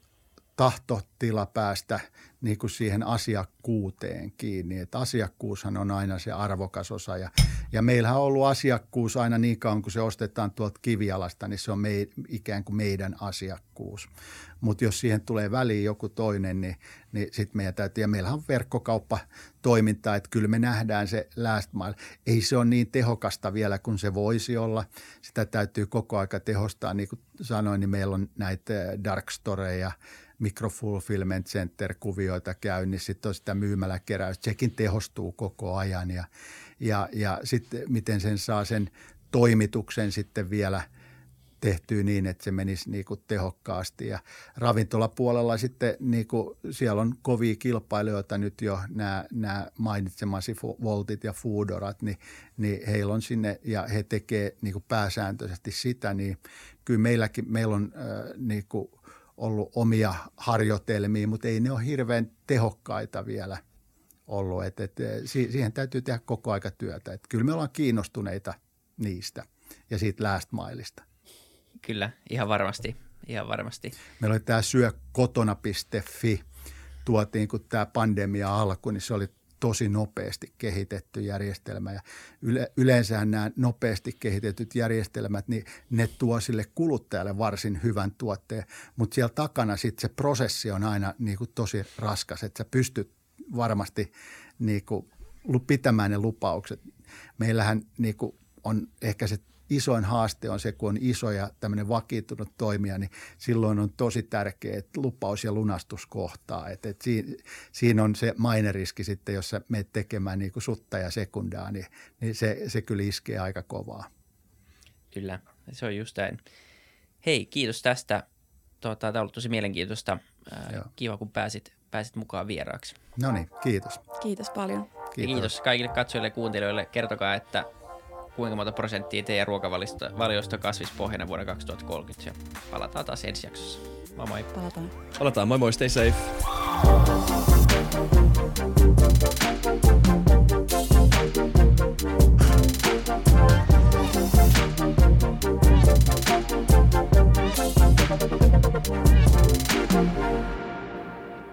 tahtotila päästä niin kuin siihen asiakkuuteen kiinni. Että asiakkuushan on aina se arvokas osa ja, Ja meillähän on ollut asiakkuus aina niin kauan, kun se ostetaan tuolta kivialasta, niin se on mei, ikään kuin meidän asiakkuus. Mutta jos siihen tulee väliin joku toinen, niin, niin sitten meidän täytyy, ja meillähän on verkkokauppa toimintaa, että kyllä me nähdään se last mile. Ei se ole niin tehokasta vielä kuin se voisi olla. Sitä täytyy koko aika tehostaa. Niin kuin sanoin, niin meillä on näitä dark storeja, microfulfillment center-kuvioita käynnissä, sitten on sitä myymäläkeräystä. Sekin tehostuu koko ajan ja, ja, ja sitten miten sen saa sen toimituksen sitten vielä – tehtyä niin, että se menisi niin kuin tehokkaasti. Ja ravintolapuolella sitten niin kuin siellä on kovia kilpailijoita nyt jo nämä, nämä mainitsemasi Voltit ja Foodorat, niin, niin heillä on sinne ja he tekee niin kuin pääsääntöisesti sitä, niin kyllä meilläkin, meillä on niin kuin ollut omia harjoitelmia, mutta ei ne ole hirveän tehokkaita vielä ollut. Et, et, siihen täytyy tehdä koko aika työtä. Et kyllä me ollaan kiinnostuneita niistä ja siitä last mailista. Kyllä, ihan varmasti. Ihan varmasti. Meillä oli tämä syökotona.fi, tuotiin kun tämä pandemia alkoi, niin se oli tosi nopeasti kehitetty järjestelmä ja yle, yleensä nämä nopeasti kehitetyt järjestelmät, niin ne tuo sille kuluttajalle varsin hyvän tuotteen, mutta siellä takana sitten se prosessi on aina niin kuin tosi raskas, että sä pystyt varmasti niin kuin pitämään ne lupaukset. Meillähän niin kuin on ehkä se isoin haaste on se, kun on iso ja tämmöinen vakiintunut toimija, niin silloin on tosi tärkeä, että lupaus ja lunastus kohtaa. Et, et siinä, siinä on se maineriski sitten, jos sä menet tekemään niin kuin sutta ja sekundaa, niin, niin se, se kyllä iskee aika kovaa. Kyllä, se on just näin. Hei, kiitos tästä. Tuota, tämä on ollut tosi mielenkiintoista. Joo. Kiva, kun pääsit, pääsit mukaan vieraaksi. No niin, kiitos. Kiitos paljon. Kiitos. kiitos kaikille katsojille ja kuuntelijoille. Kertokaa, että kuinka monta prosenttia teidän ruokavaliosta kasvispohjana vuonna 2030. Ja palataan taas ensi jaksossa. Moi moi. Palataan. Palataan. Moi moi. Stay safe.